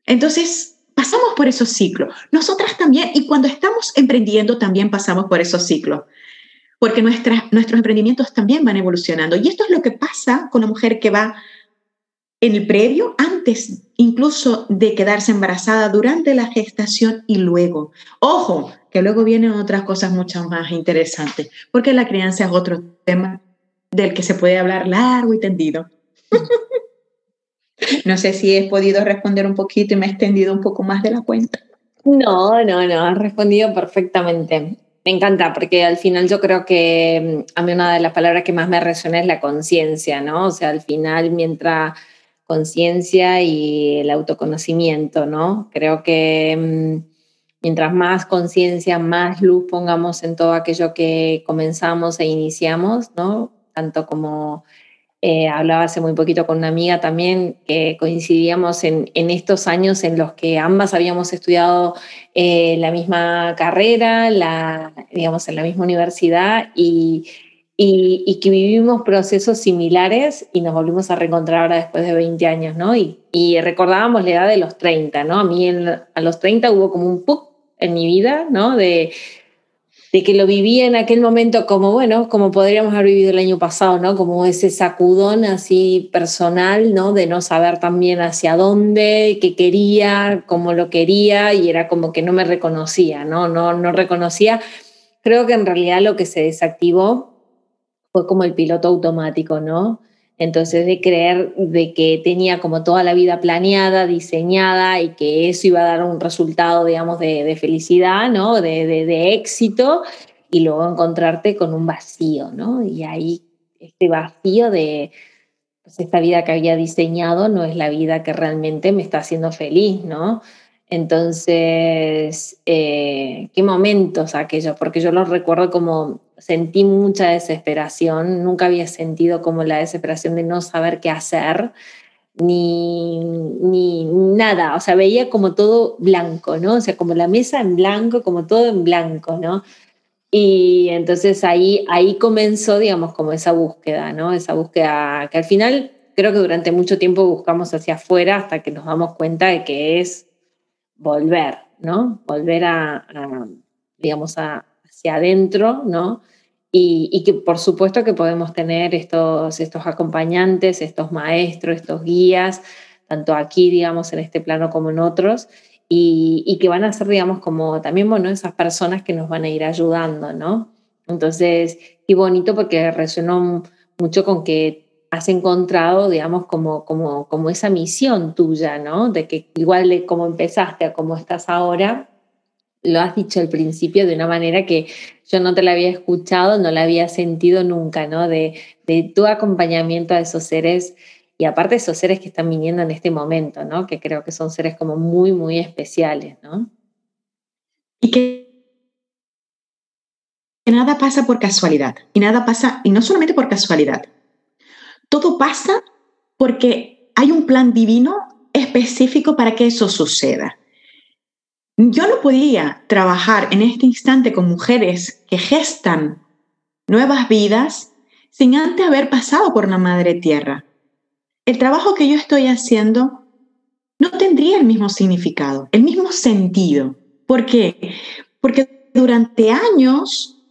Entonces, pasamos por esos ciclos. Nosotras también, y cuando estamos emprendiendo, también pasamos por esos ciclos, porque nuestros emprendimientos también van evolucionando. Y esto es lo que pasa con la mujer que va en el previo, antes incluso de quedarse embarazada, durante la gestación y luego. Ojo, que luego vienen otras cosas mucho más interesantes, porque la crianza es otro tema del que se puede hablar largo y tendido. No sé si he podido responder un poquito y me he extendido un poco más de la cuenta. No, no, no, has respondido perfectamente. Me encanta, porque al final yo creo que mm, a mí una de las palabras que más me resuena es la conciencia, ¿no? O sea, al final, mientras conciencia y el autoconocimiento, ¿no? Creo que mm, mientras más conciencia, más luz pongamos en todo aquello que comenzamos e iniciamos, ¿no? Tanto como eh, hablaba hace muy poquito con una amiga también, que coincidíamos en, estos años en los que ambas habíamos estudiado eh, la misma carrera, la, digamos, en la misma universidad y y, que vivimos procesos similares y nos volvimos a reencontrar ahora después de 20 años, ¿no? Y, y recordábamos la edad de los 30, ¿no? A mí a los 30 hubo como un puk en mi vida, ¿no? De de que lo vivía en aquel momento como, bueno, como podríamos haber vivido el año pasado, ¿no? Como ese sacudón así personal, ¿no? De no saber también hacia dónde, qué quería, cómo lo quería, y era como que no me reconocía, ¿no? No, no reconocía. Creo que en realidad lo que se desactivó fue como el piloto automático, ¿no? Entonces, de creer de que tenía como toda la vida planeada, diseñada y que eso iba a dar un resultado, digamos, de, felicidad, ¿no? De, de, éxito, y luego encontrarte con un vacío, ¿no? Y ahí este vacío de, pues esta vida que había diseñado no es la vida que realmente me está haciendo feliz, ¿no? Entonces, eh, qué momentos aquellos, porque yo los recuerdo como sentí mucha desesperación, nunca había sentido como la desesperación de no saber qué hacer, ni, ni nada, o sea, veía como todo blanco, ¿no? O sea, como la mesa en blanco, como todo en blanco, ¿no? Y entonces ahí, ahí comenzó, digamos, como esa búsqueda, ¿no? Esa búsqueda que al final creo que durante mucho tiempo buscamos hacia afuera hasta que nos damos cuenta de que es volver, ¿no? Volver a, digamos, hacia adentro, ¿no? Y, que por supuesto que podemos tener estos, estos acompañantes, estos maestros, estos guías, tanto aquí, digamos, en este plano como en otros, y, que van a ser, digamos, como también, bueno, esas personas que nos van a ir ayudando, ¿no? Entonces, y bonito porque resonó mucho con que has encontrado, digamos, como, como, como esa misión tuya, ¿no? De que igual de cómo empezaste a cómo estás ahora, lo has dicho al principio de una manera que yo no te la había escuchado, no la había sentido nunca, ¿no? De, tu acompañamiento a esos seres y aparte esos seres que están viniendo en este momento, ¿no? Que creo que son seres como muy, muy especiales, ¿no? Y que nada pasa por casualidad, y nada pasa, y no solamente por casualidad, todo pasa porque hay un plan divino específico para que eso suceda. Yo no podía trabajar en este instante con mujeres que gestan nuevas vidas sin antes haber pasado por la madre tierra. El trabajo que yo estoy haciendo no tendría el mismo significado, el mismo sentido. ¿Por qué? Porque durante años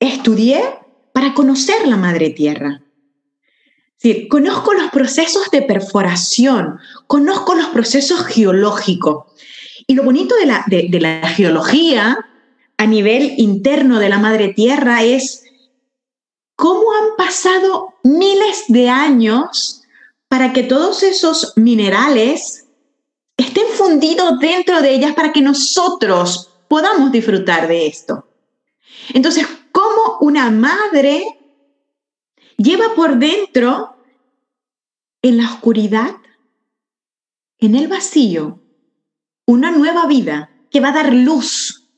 estudié para conocer la madre tierra conozco los procesos de perforación, conozco los procesos geológicos. Y lo bonito de la, de la geología a nivel interno de la madre tierra es cómo han pasado miles de años para que todos esos minerales estén fundidos dentro de ellas para que nosotros podamos disfrutar de esto. Entonces, ¿cómo una madre lleva por dentro, en la oscuridad, en el vacío, una nueva vida que va a dar luz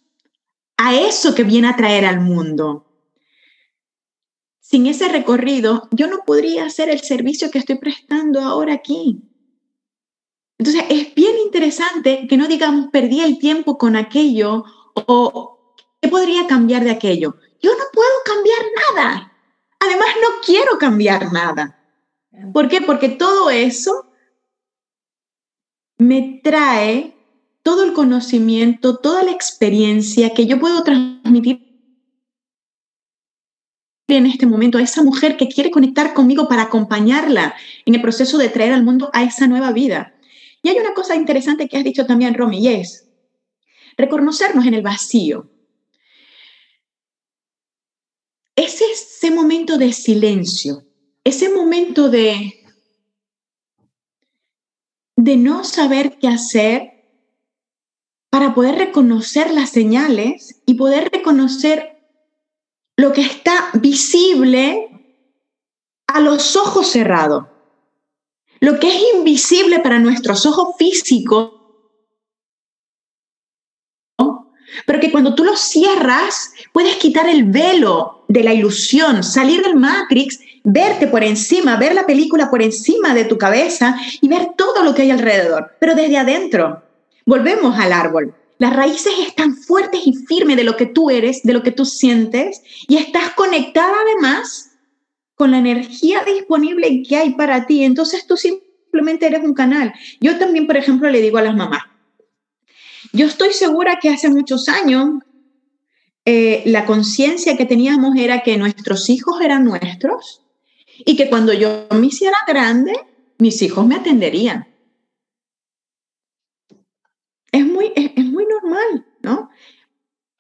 a eso que viene a traer al mundo. Sin ese recorrido, yo no podría hacer el servicio que estoy prestando ahora aquí. Entonces, es bien interesante que no digamos perdí el tiempo con aquello o qué podría cambiar de aquello. Yo no puedo cambiar nada. Además, no quiero cambiar nada. ¿Por qué? Porque todo eso me trae todo el conocimiento, toda la experiencia que yo puedo transmitir en este momento a esa mujer que quiere conectar conmigo para acompañarla en el proceso de traer al mundo a esa nueva vida. Y hay una cosa interesante que has dicho también, Romy, y es reconocernos en el vacío. Ese momento de silencio, ese momento de, de no saber qué hacer para poder reconocer las señales y poder reconocer lo que está visible a los ojos cerrados. Lo que es invisible para nuestros ojos físicos pero que cuando tú lo cierras, puedes quitar el velo de la ilusión, salir del Matrix, verte por encima, ver la película por encima de tu cabeza y ver todo lo que hay alrededor, pero desde adentro. Volvemos al árbol. Las raíces están fuertes y firmes de lo que tú eres, de lo que tú sientes, y estás conectada además con la energía disponible que hay para ti. Entonces tú simplemente eres un canal. Yo también, por ejemplo, le digo a las mamás, yo estoy segura que hace muchos años eh, la conciencia que teníamos era que nuestros hijos eran nuestros y que cuando yo me hiciera grande, mis hijos me atenderían. Es muy, es muy normal, ¿no?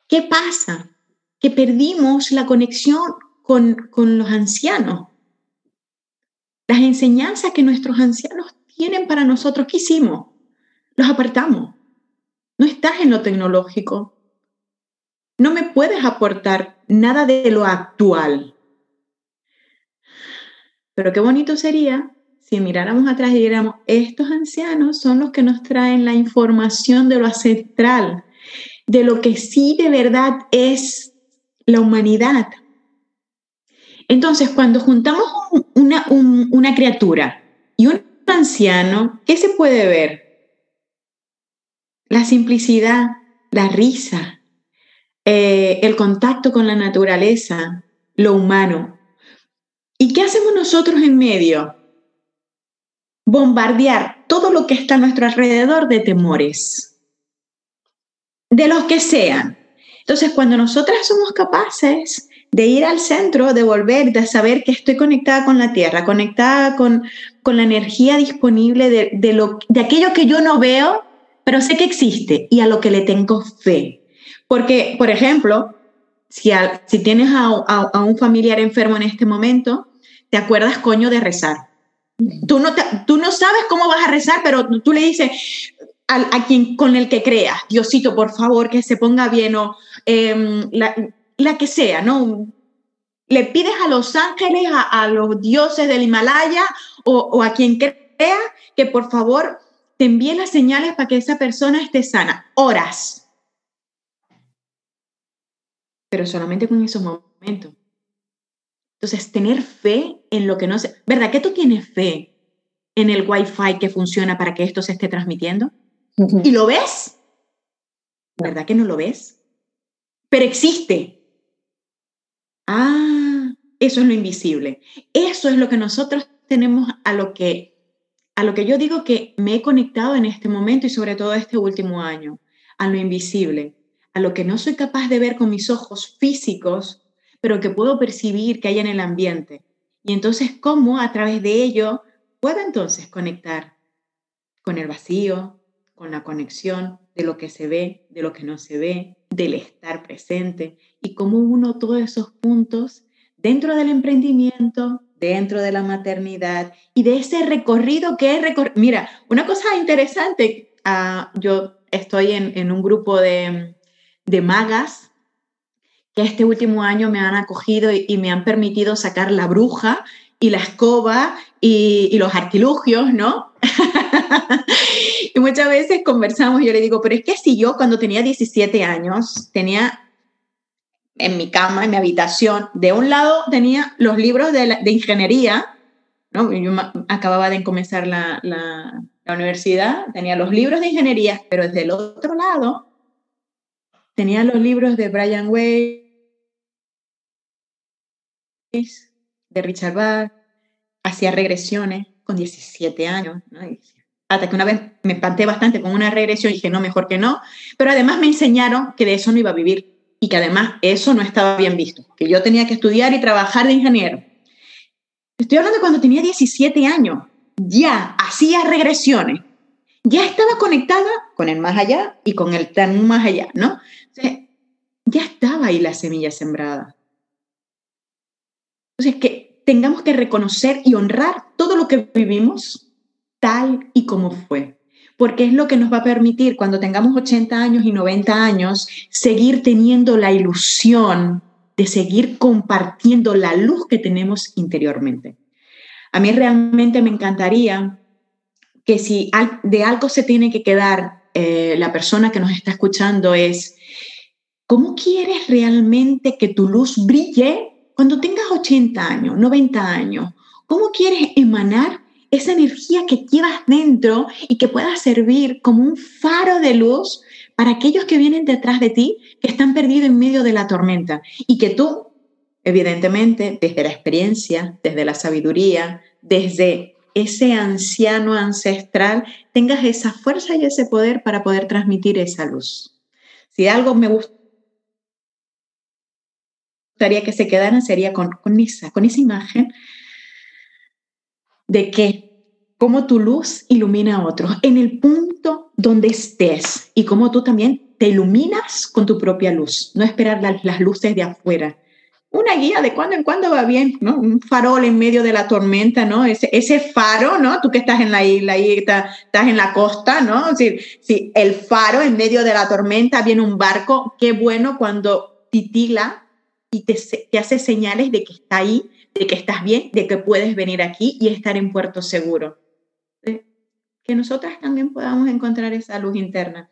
¿Qué pasa? Que perdimos la conexión con, con los ancianos. Las enseñanzas que nuestros ancianos tienen para nosotros, ¿qué hicimos? Los apartamos. No estás en lo tecnológico. No me puedes aportar nada de lo actual. Pero qué bonito sería si miráramos atrás y diéramos, estos ancianos son los que nos traen la información de lo ancestral, de lo que sí de verdad es la humanidad. Entonces, cuando juntamos una, una criatura y un anciano, ¿qué se puede ver? La simplicidad, la risa, eh, el contacto con la naturaleza, lo humano. ¿Y qué hacemos nosotros en medio? Bombardear todo lo que está a nuestro alrededor de temores, de los que sean. Entonces, cuando nosotras somos capaces de ir al centro, de volver, de saber que estoy conectada con la tierra, conectada con, con la energía disponible de, de, lo, de aquello que yo no veo, pero sé que existe y a lo que le tengo fe. Porque, por ejemplo, si, si tienes a, a, un familiar enfermo en este momento, te acuerdas, coño, de rezar. Tú no, tú no sabes cómo vas a rezar, pero tú le dices a, quien con el que creas, Diosito, por favor, que se ponga bien o eh, la, la que sea, ¿no? Le pides a los ángeles, a, los dioses del Himalaya o, a quien crea que por favor te envíe las señales para que esa persona esté sana. Horas. Pero solamente con esos momentos. Entonces, tener fe en lo que no se... ¿Verdad que tú tienes fe en el Wi-Fi que funciona para que esto se esté transmitiendo? ¿Y lo ves? ¿Verdad que no lo ves? Pero existe. Ah, eso es lo invisible. Eso es lo que nosotros tenemos a lo que a lo que yo digo que me he conectado en este momento y sobre todo este último año, a lo invisible, a lo que no soy capaz de ver con mis ojos físicos, pero que puedo percibir que hay en el ambiente. Y entonces, ¿cómo a través de ello puedo entonces conectar con el vacío, con la conexión de lo que se ve, de lo que no se ve, del estar presente y cómo uno todos esos puntos dentro del emprendimiento, dentro de la maternidad y de ese recorrido que es recorrido. Mira, una cosa interesante, uh, yo estoy en, en un grupo de, de, magas que este último año me han acogido y, y, me han permitido sacar la bruja y la escoba y, y los artilugios, ¿no? y muchas veces conversamos y yo le digo, pero es que si yo cuando tenía 17 años tenía en mi cama, en mi habitación, de un lado tenía los libros de, de ingeniería, ¿no? yo acababa de comenzar la, la, la universidad, tenía los libros de ingeniería, pero desde el otro lado tenía los libros de Brian De Richard Bach, hacía regresiones con 17 años. Hasta que una vez me espanté bastante con una regresión y dije, no, mejor que no. Pero además me enseñaron que de eso no iba a vivir y que además eso no estaba bien visto, que yo tenía que estudiar y trabajar de ingeniero. Estoy hablando cuando tenía 17 años, ya hacía regresiones, ya estaba conectada con el más allá y con el tan más allá, ¿no? ya estaba ahí la semilla sembrada. Entonces, que tengamos que reconocer y honrar todo lo que vivimos tal y como fue, porque es lo que nos va a permitir cuando tengamos 80 años y 90 años seguir teniendo la ilusión de seguir compartiendo la luz que tenemos interiormente. A mí realmente me encantaría que si de algo se tiene que quedar eh, la persona que nos está escuchando es, ¿cómo quieres realmente que tu luz brille cuando tengas 80 años, 90 años, ¿cómo quieres emanar esa energía que llevas dentro y que pueda servir como un faro de luz para aquellos que vienen detrás de ti, que están perdidos en medio de la tormenta y que tú, evidentemente, desde la experiencia, desde la sabiduría, desde ese anciano ancestral, tengas esa fuerza y ese poder para poder transmitir esa luz. Si algo me gusta gustaría que se quedaran sería con, con esa, con esa imagen de que cómo tu luz ilumina a otros en el punto donde estés y cómo tú también te iluminas con tu propia luz, no esperar las luces de afuera. Una guía de cuando en cuando va bien, ¿no? Un farol en medio de la tormenta, ¿no? Ese, ese faro, ¿no? Tú que estás en la isla y estás, en la costa, ¿no? Si, si el faro en medio de la tormenta viene un barco, qué bueno cuando titila y te, te hace señales de que está ahí, de que estás bien, de que puedes venir aquí y estar en puerto seguro que nosotras también podamos encontrar esa luz interna.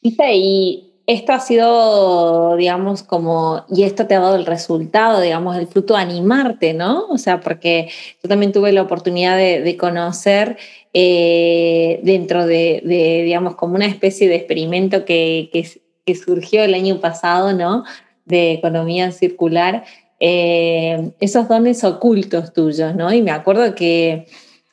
Y esto ha sido, digamos, como, y esto te ha dado el resultado, digamos, el fruto de animarte, ¿no? O sea, porque yo también tuve la oportunidad de, conocer eh, dentro de, digamos, como una especie de experimento que, que, surgió el año pasado, ¿no? De economía circular, eh, esos dones ocultos tuyos, ¿no? Y me acuerdo que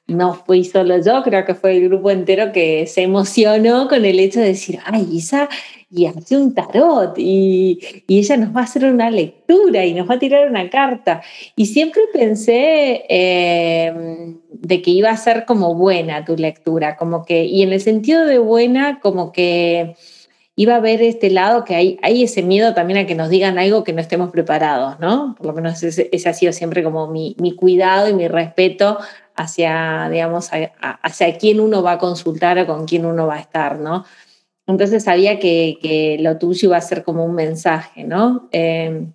no fui solo yo, creo que fue el grupo entero que se emocionó con el hecho de decir, ay, Isa, y hace un tarot, y, ella nos va a hacer una lectura y nos va a tirar una carta. Y siempre pensé em, de que iba a ser como buena tu lectura, como que, y en el sentido de buena, como que iba a ver este lado que hay, hay ese miedo también a que nos digan algo que no estemos preparados, ¿no? Por lo menos ese, ese ha sido siempre como mi, mi, cuidado y mi respeto hacia, digamos, hacia quién uno va a consultar o con quién uno va a estar, ¿no? Entonces sabía que, que lo tuyo iba a ser como un mensaje, ¿no? Eh,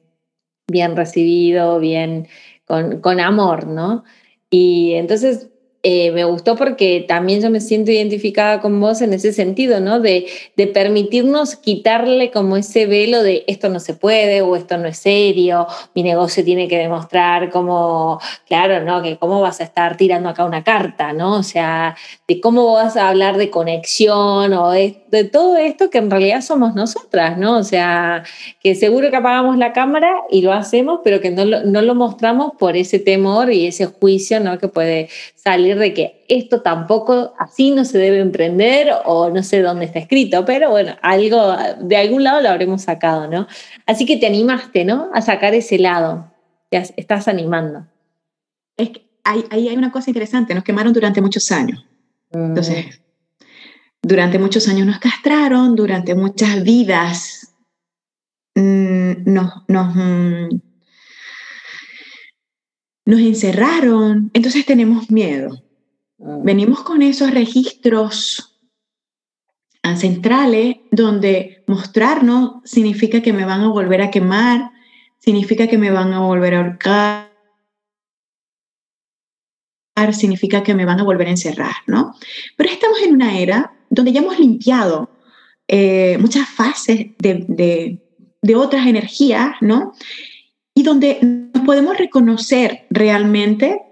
bien recibido, bien, con, con amor, ¿no? Y entonces eh, me gustó porque también yo me siento identificada con vos en ese sentido, ¿no? De, de, permitirnos quitarle como ese velo de esto no se puede o esto no es serio, mi negocio tiene que demostrar como, claro, ¿no? Que cómo vas a estar tirando acá una carta, ¿no? O sea, de cómo vas a hablar de conexión o de, de todo esto que en realidad somos nosotras, ¿no? O sea, que seguro que apagamos la cámara y lo hacemos, pero que no lo, no lo mostramos por ese temor y ese juicio, ¿no? Que puede salir de que esto tampoco así no se debe emprender o no sé dónde está escrito, pero bueno, algo de algún lado lo habremos sacado, ¿no? Así que te animaste, ¿no? A sacar ese lado, te estás animando. Es que ahí hay, hay, una cosa interesante, nos quemaron durante muchos años. Entonces, mm. durante muchos años nos castraron, durante muchas vidas mm, nos, nos mm, nos encerraron, entonces tenemos miedo. Ah. Venimos con esos registros ancestrales donde mostrarnos significa que me van a volver a quemar, significa que me van a volver a ahorcar, significa que me van a volver a encerrar, ¿no? Pero estamos en una era donde ya hemos limpiado eh, muchas fases de, de, de otras energías, ¿no? Y donde nos podemos reconocer realmente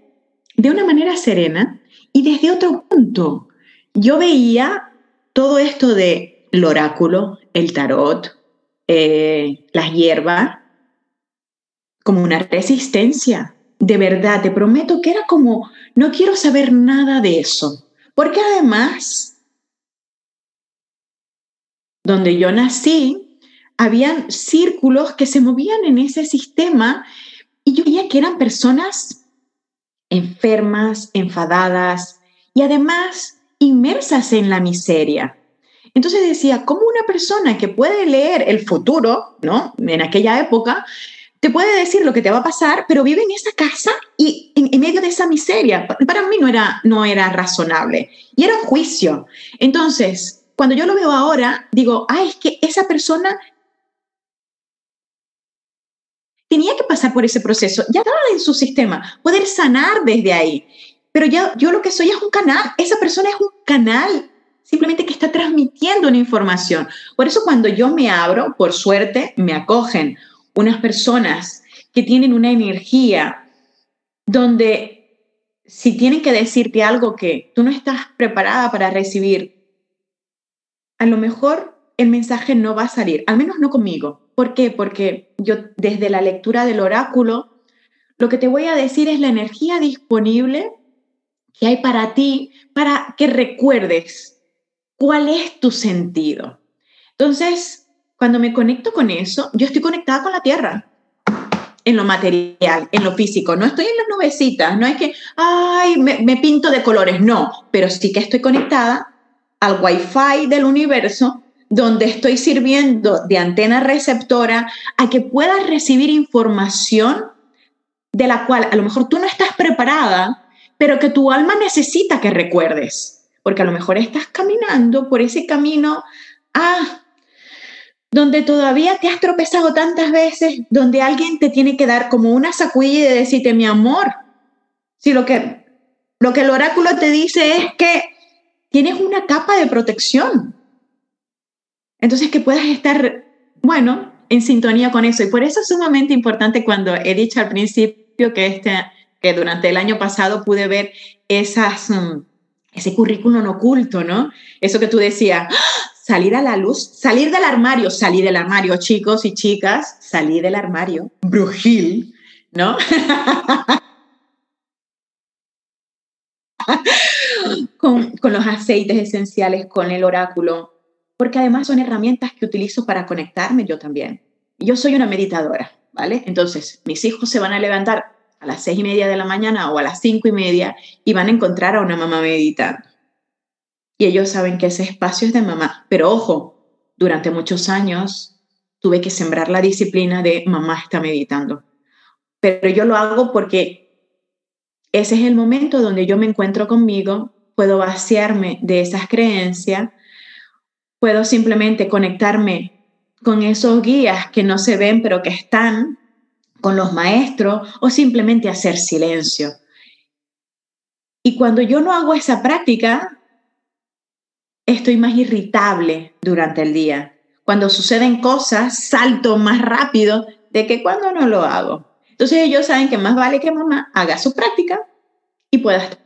de una manera serena y desde otro punto. Yo veía todo esto de el oráculo, el tarot, eh, las hierbas, como una resistencia. De verdad, te prometo que era como, no quiero saber nada de eso. Porque además, donde yo nací, habían círculos que se movían en ese sistema y yo veía que eran personas enfermas, enfadadas y además inmersas en la miseria. Entonces decía, ¿cómo una persona que puede leer el futuro, ¿no? En aquella época, te puede decir lo que te va a pasar, pero vive en esa casa y en, medio de esa miseria. Para mí no era, no era razonable y era un juicio. Entonces, cuando yo lo veo ahora, digo, ay, es que esa persona tenía que pasar por ese proceso, ya estaba en su sistema, poder sanar desde ahí. Pero ya yo lo que soy es un canal, esa persona es un canal simplemente que está transmitiendo una información. Por eso cuando yo me abro, por suerte, me acogen unas personas que tienen una energía donde si tienen que decirte algo que tú no estás preparada para recibir, a lo mejor el mensaje no va a salir, al menos no conmigo. ¿Por qué? Porque yo desde la lectura del oráculo, lo que te voy a decir es la energía disponible que hay para ti para que recuerdes cuál es tu sentido. Entonces, cuando me conecto con eso, yo estoy conectada con la tierra. en lo material, en lo físico. No estoy en las nubecitas, no es que, ay, me, me pinto de colores, no, pero sí que estoy conectada al Wi-Fi del universo donde estoy sirviendo de antena receptora a que puedas recibir información de la cual a lo mejor tú no estás preparada, pero que tu alma necesita que recuerdes, porque a lo mejor estás caminando por ese camino, ah, donde todavía te has tropezado tantas veces, donde alguien te tiene que dar como una sacudida y decirte, mi amor, si lo que, lo que el oráculo te dice es que tienes una capa de protección, entonces, que puedas estar, bueno, en sintonía con eso. Y por eso es sumamente importante cuando he dicho al principio que, este, que durante el año pasado pude ver esas, mm, ese currículum oculto, ¿no? Eso que tú decías, ¡Ah! salir a la luz, salir del armario, salir del armario, chicos y chicas, salir del armario, brujil, ¿no? con, con los aceites esenciales, con el oráculo, porque además son herramientas que utilizo para conectarme yo también. Yo soy una meditadora, ¿vale? Entonces, mis hijos se van a levantar a las seis y media de la mañana o a las cinco y media y van a encontrar a una mamá meditando. Y ellos saben que ese espacio es de mamá. Pero ojo, durante muchos años tuve que sembrar la disciplina de mamá está meditando. Pero yo lo hago porque ese es el momento donde yo me encuentro conmigo, puedo vaciarme de esas creencias Puedo simplemente conectarme con esos guías que no se ven pero que están, con los maestros, o simplemente hacer silencio. Y cuando yo no hago esa práctica, estoy más irritable durante el día. Cuando suceden cosas, salto más rápido de que cuando no lo hago. Entonces ellos saben que más vale que mamá haga su práctica y pueda estar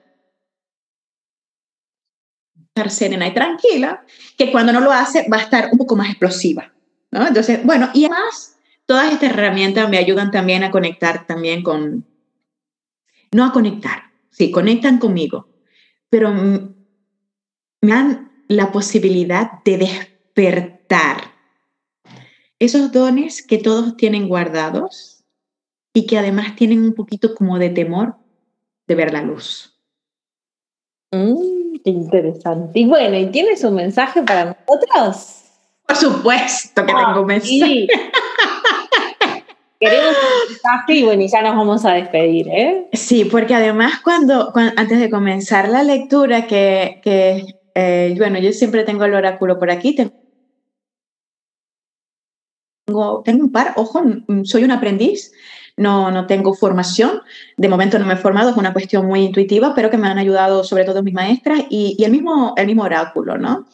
estar serena y tranquila, que cuando no lo hace va a estar un poco más explosiva. ¿no? Entonces, bueno, y además, todas estas herramientas me ayudan también a conectar también con, no a conectar, sí, conectan conmigo, pero me dan la posibilidad de despertar esos dones que todos tienen guardados y que además tienen un poquito como de temor de ver la luz. Mm. Qué interesante. Y bueno, ¿y tienes un mensaje para nosotros? Por supuesto que tengo un mensaje. Queremos un mensaje y bueno, y ya nos vamos a despedir, ¿eh? Sí, porque además cuando, antes de comenzar la lectura, que, que eh, bueno, yo siempre tengo el oráculo por aquí, tengo, tengo un par, ojo, soy un aprendiz, no, no tengo formación, de momento no me he formado, es una cuestión muy intuitiva, pero que me han ayudado sobre todo mis maestras y, el, mismo, el mismo oráculo, ¿no?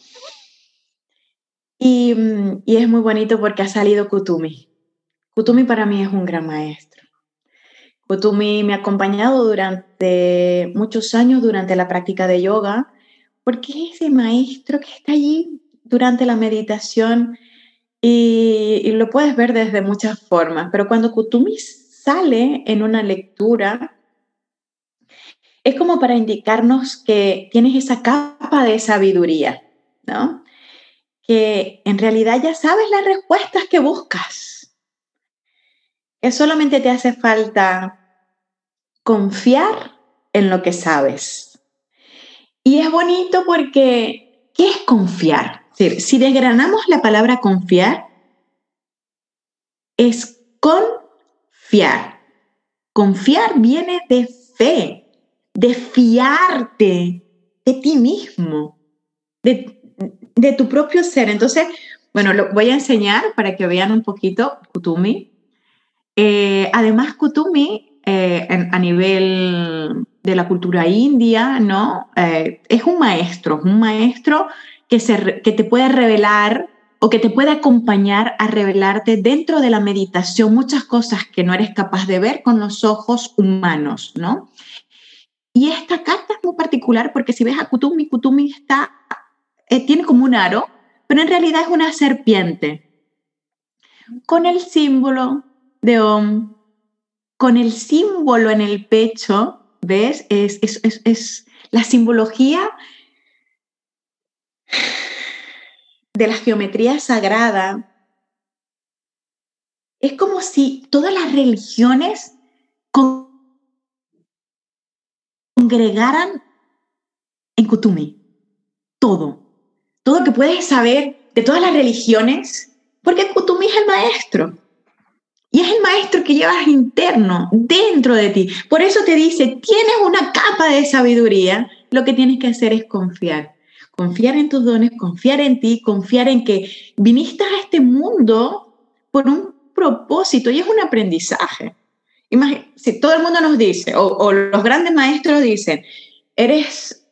Y, y, es muy bonito porque ha salido Kutumi. Kutumi para mí es un gran maestro. Kutumi me ha acompañado durante muchos años durante la práctica de yoga, porque es ese maestro que está allí durante la meditación y, y lo puedes ver desde muchas formas, pero cuando Kutumi sale en una lectura, es como para indicarnos que tienes esa capa de sabiduría, ¿no? Que en realidad ya sabes las respuestas que buscas. Que solamente te hace falta confiar en lo que sabes. Y es bonito porque, ¿qué es confiar? si desgranamos la palabra confiar, es con Fiar. Confiar viene de fe, de fiarte de ti mismo, de, de tu propio ser. Entonces, bueno, lo voy a enseñar para que vean un poquito Kutumi. Eh, además, Kutumi, eh, a nivel de la cultura india, ¿no? Eh, es un maestro, un maestro que, se, que te puede revelar o que te puede acompañar a revelarte dentro de la meditación muchas cosas que no eres capaz de ver con los ojos humanos, ¿no? Y esta carta es muy particular porque si ves a Kutumi, Kutumi está, eh, tiene como un aro, pero en realidad es una serpiente con el símbolo de Om, con el símbolo en el pecho, ¿ves? Es, es, es, es la simbología de la geometría sagrada es como si todas las religiones congregaran en Kutumi. Todo. Todo lo que puedes saber de todas las religiones, porque Kutumi es el maestro. Y es el maestro que llevas interno, dentro de ti. Por eso te dice, tienes una capa de sabiduría, lo que tienes que hacer es confiar. Confiar en tus dones, confiar en ti, confiar en que viniste a este mundo por un propósito y es un aprendizaje. si todo el mundo nos dice, o, o los grandes maestros dicen, eres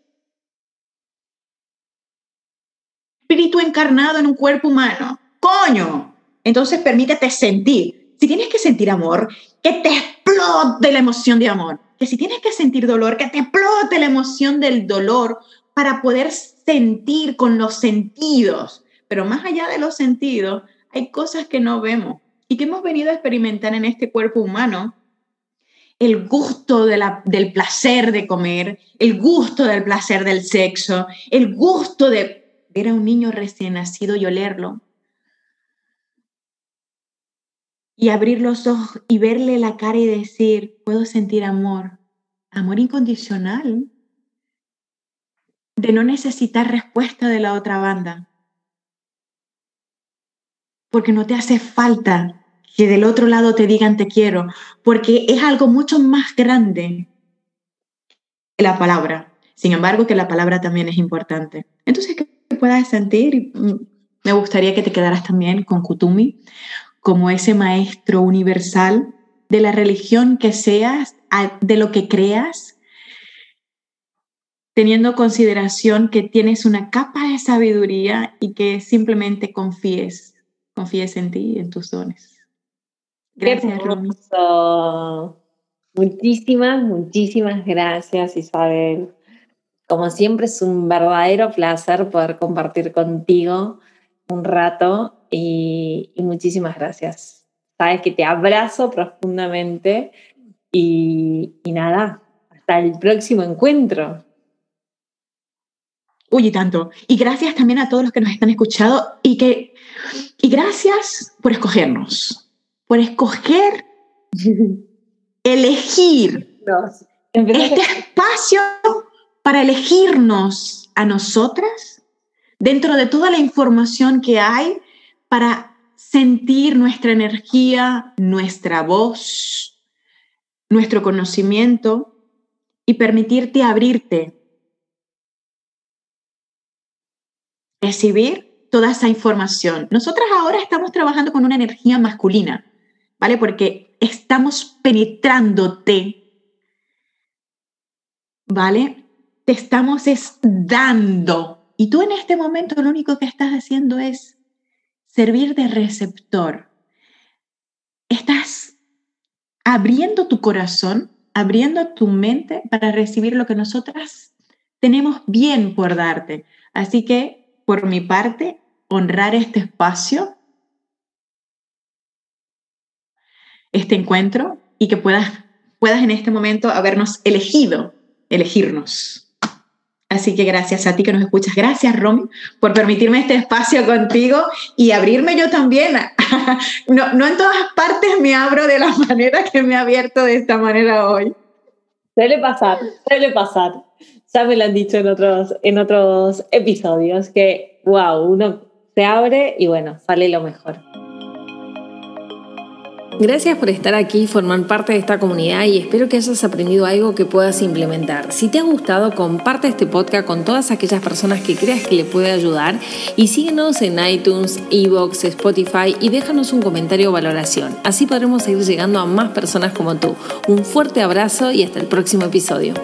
espíritu encarnado en un cuerpo humano. Coño. Entonces permítete sentir. Si tienes que sentir amor, que te explote la emoción de amor. Que si tienes que sentir dolor, que te explote la emoción del dolor para poder sentir con los sentidos. Pero más allá de los sentidos, hay cosas que no vemos y que hemos venido a experimentar en este cuerpo humano. El gusto del placer de comer, el gusto del placer del sexo, el gusto de ver a un niño recién nacido y olerlo. Y abrir los ojos y verle la cara y decir, puedo sentir amor, amor incondicional, de no necesitar respuesta de la otra banda. Porque no te hace falta que del otro lado te digan te quiero, porque es algo mucho más grande que la palabra. Sin embargo, que la palabra también es importante. Entonces, puedas sentir. Mm, me gustaría que te quedaras también con Kutumi como ese maestro universal de la religión que seas, de lo que creas, teniendo consideración que tienes una capa de sabiduría y que simplemente confíes, confíes en ti y en tus dones. Gracias, Romy. Muchísimas, muchísimas gracias, Isabel. Como siempre es un verdadero placer poder compartir contigo un rato y, muchísimas gracias. Sabes que te abrazo profundamente y, nada, hasta el próximo encuentro. Uy, y tanto. Y gracias también a todos los que nos están escuchando y que y gracias por escogernos, por escoger, elegir este espacio para elegirnos a nosotras dentro de toda la información que hay para sentir nuestra energía, nuestra voz, nuestro conocimiento y permitirte abrirte, recibir toda esa información. Nosotras ahora estamos trabajando con una energía masculina, ¿vale? Porque estamos penetrándote, ¿vale? te estamos dando. Y tú en este momento lo único que estás haciendo es servir de receptor. Estás abriendo tu corazón, abriendo tu mente para recibir lo que nosotras tenemos bien por darte. Así que, por mi parte, honrar este espacio, este encuentro y que puedas, puedas en este momento habernos elegido, elegirnos. Así que gracias a ti que nos escuchas. Gracias, Rom, por permitirme este espacio contigo y abrirme yo también. no, no en todas partes me abro de la manera que me he abierto de esta manera hoy. Suele pasar, suele pasar. Ya me lo han dicho en otros, en otros episodios que, wow, uno se abre y bueno, sale lo mejor. Gracias por estar aquí formar parte de esta comunidad y espero que hayas aprendido algo que puedas implementar. Si te ha gustado, comparte este podcast con todas aquellas personas que creas que le puede ayudar y síguenos en iTunes, Evox, Spotify y déjanos un comentario o valoración. Así podremos seguir llegando a más personas como tú. Un fuerte abrazo y hasta el próximo episodio.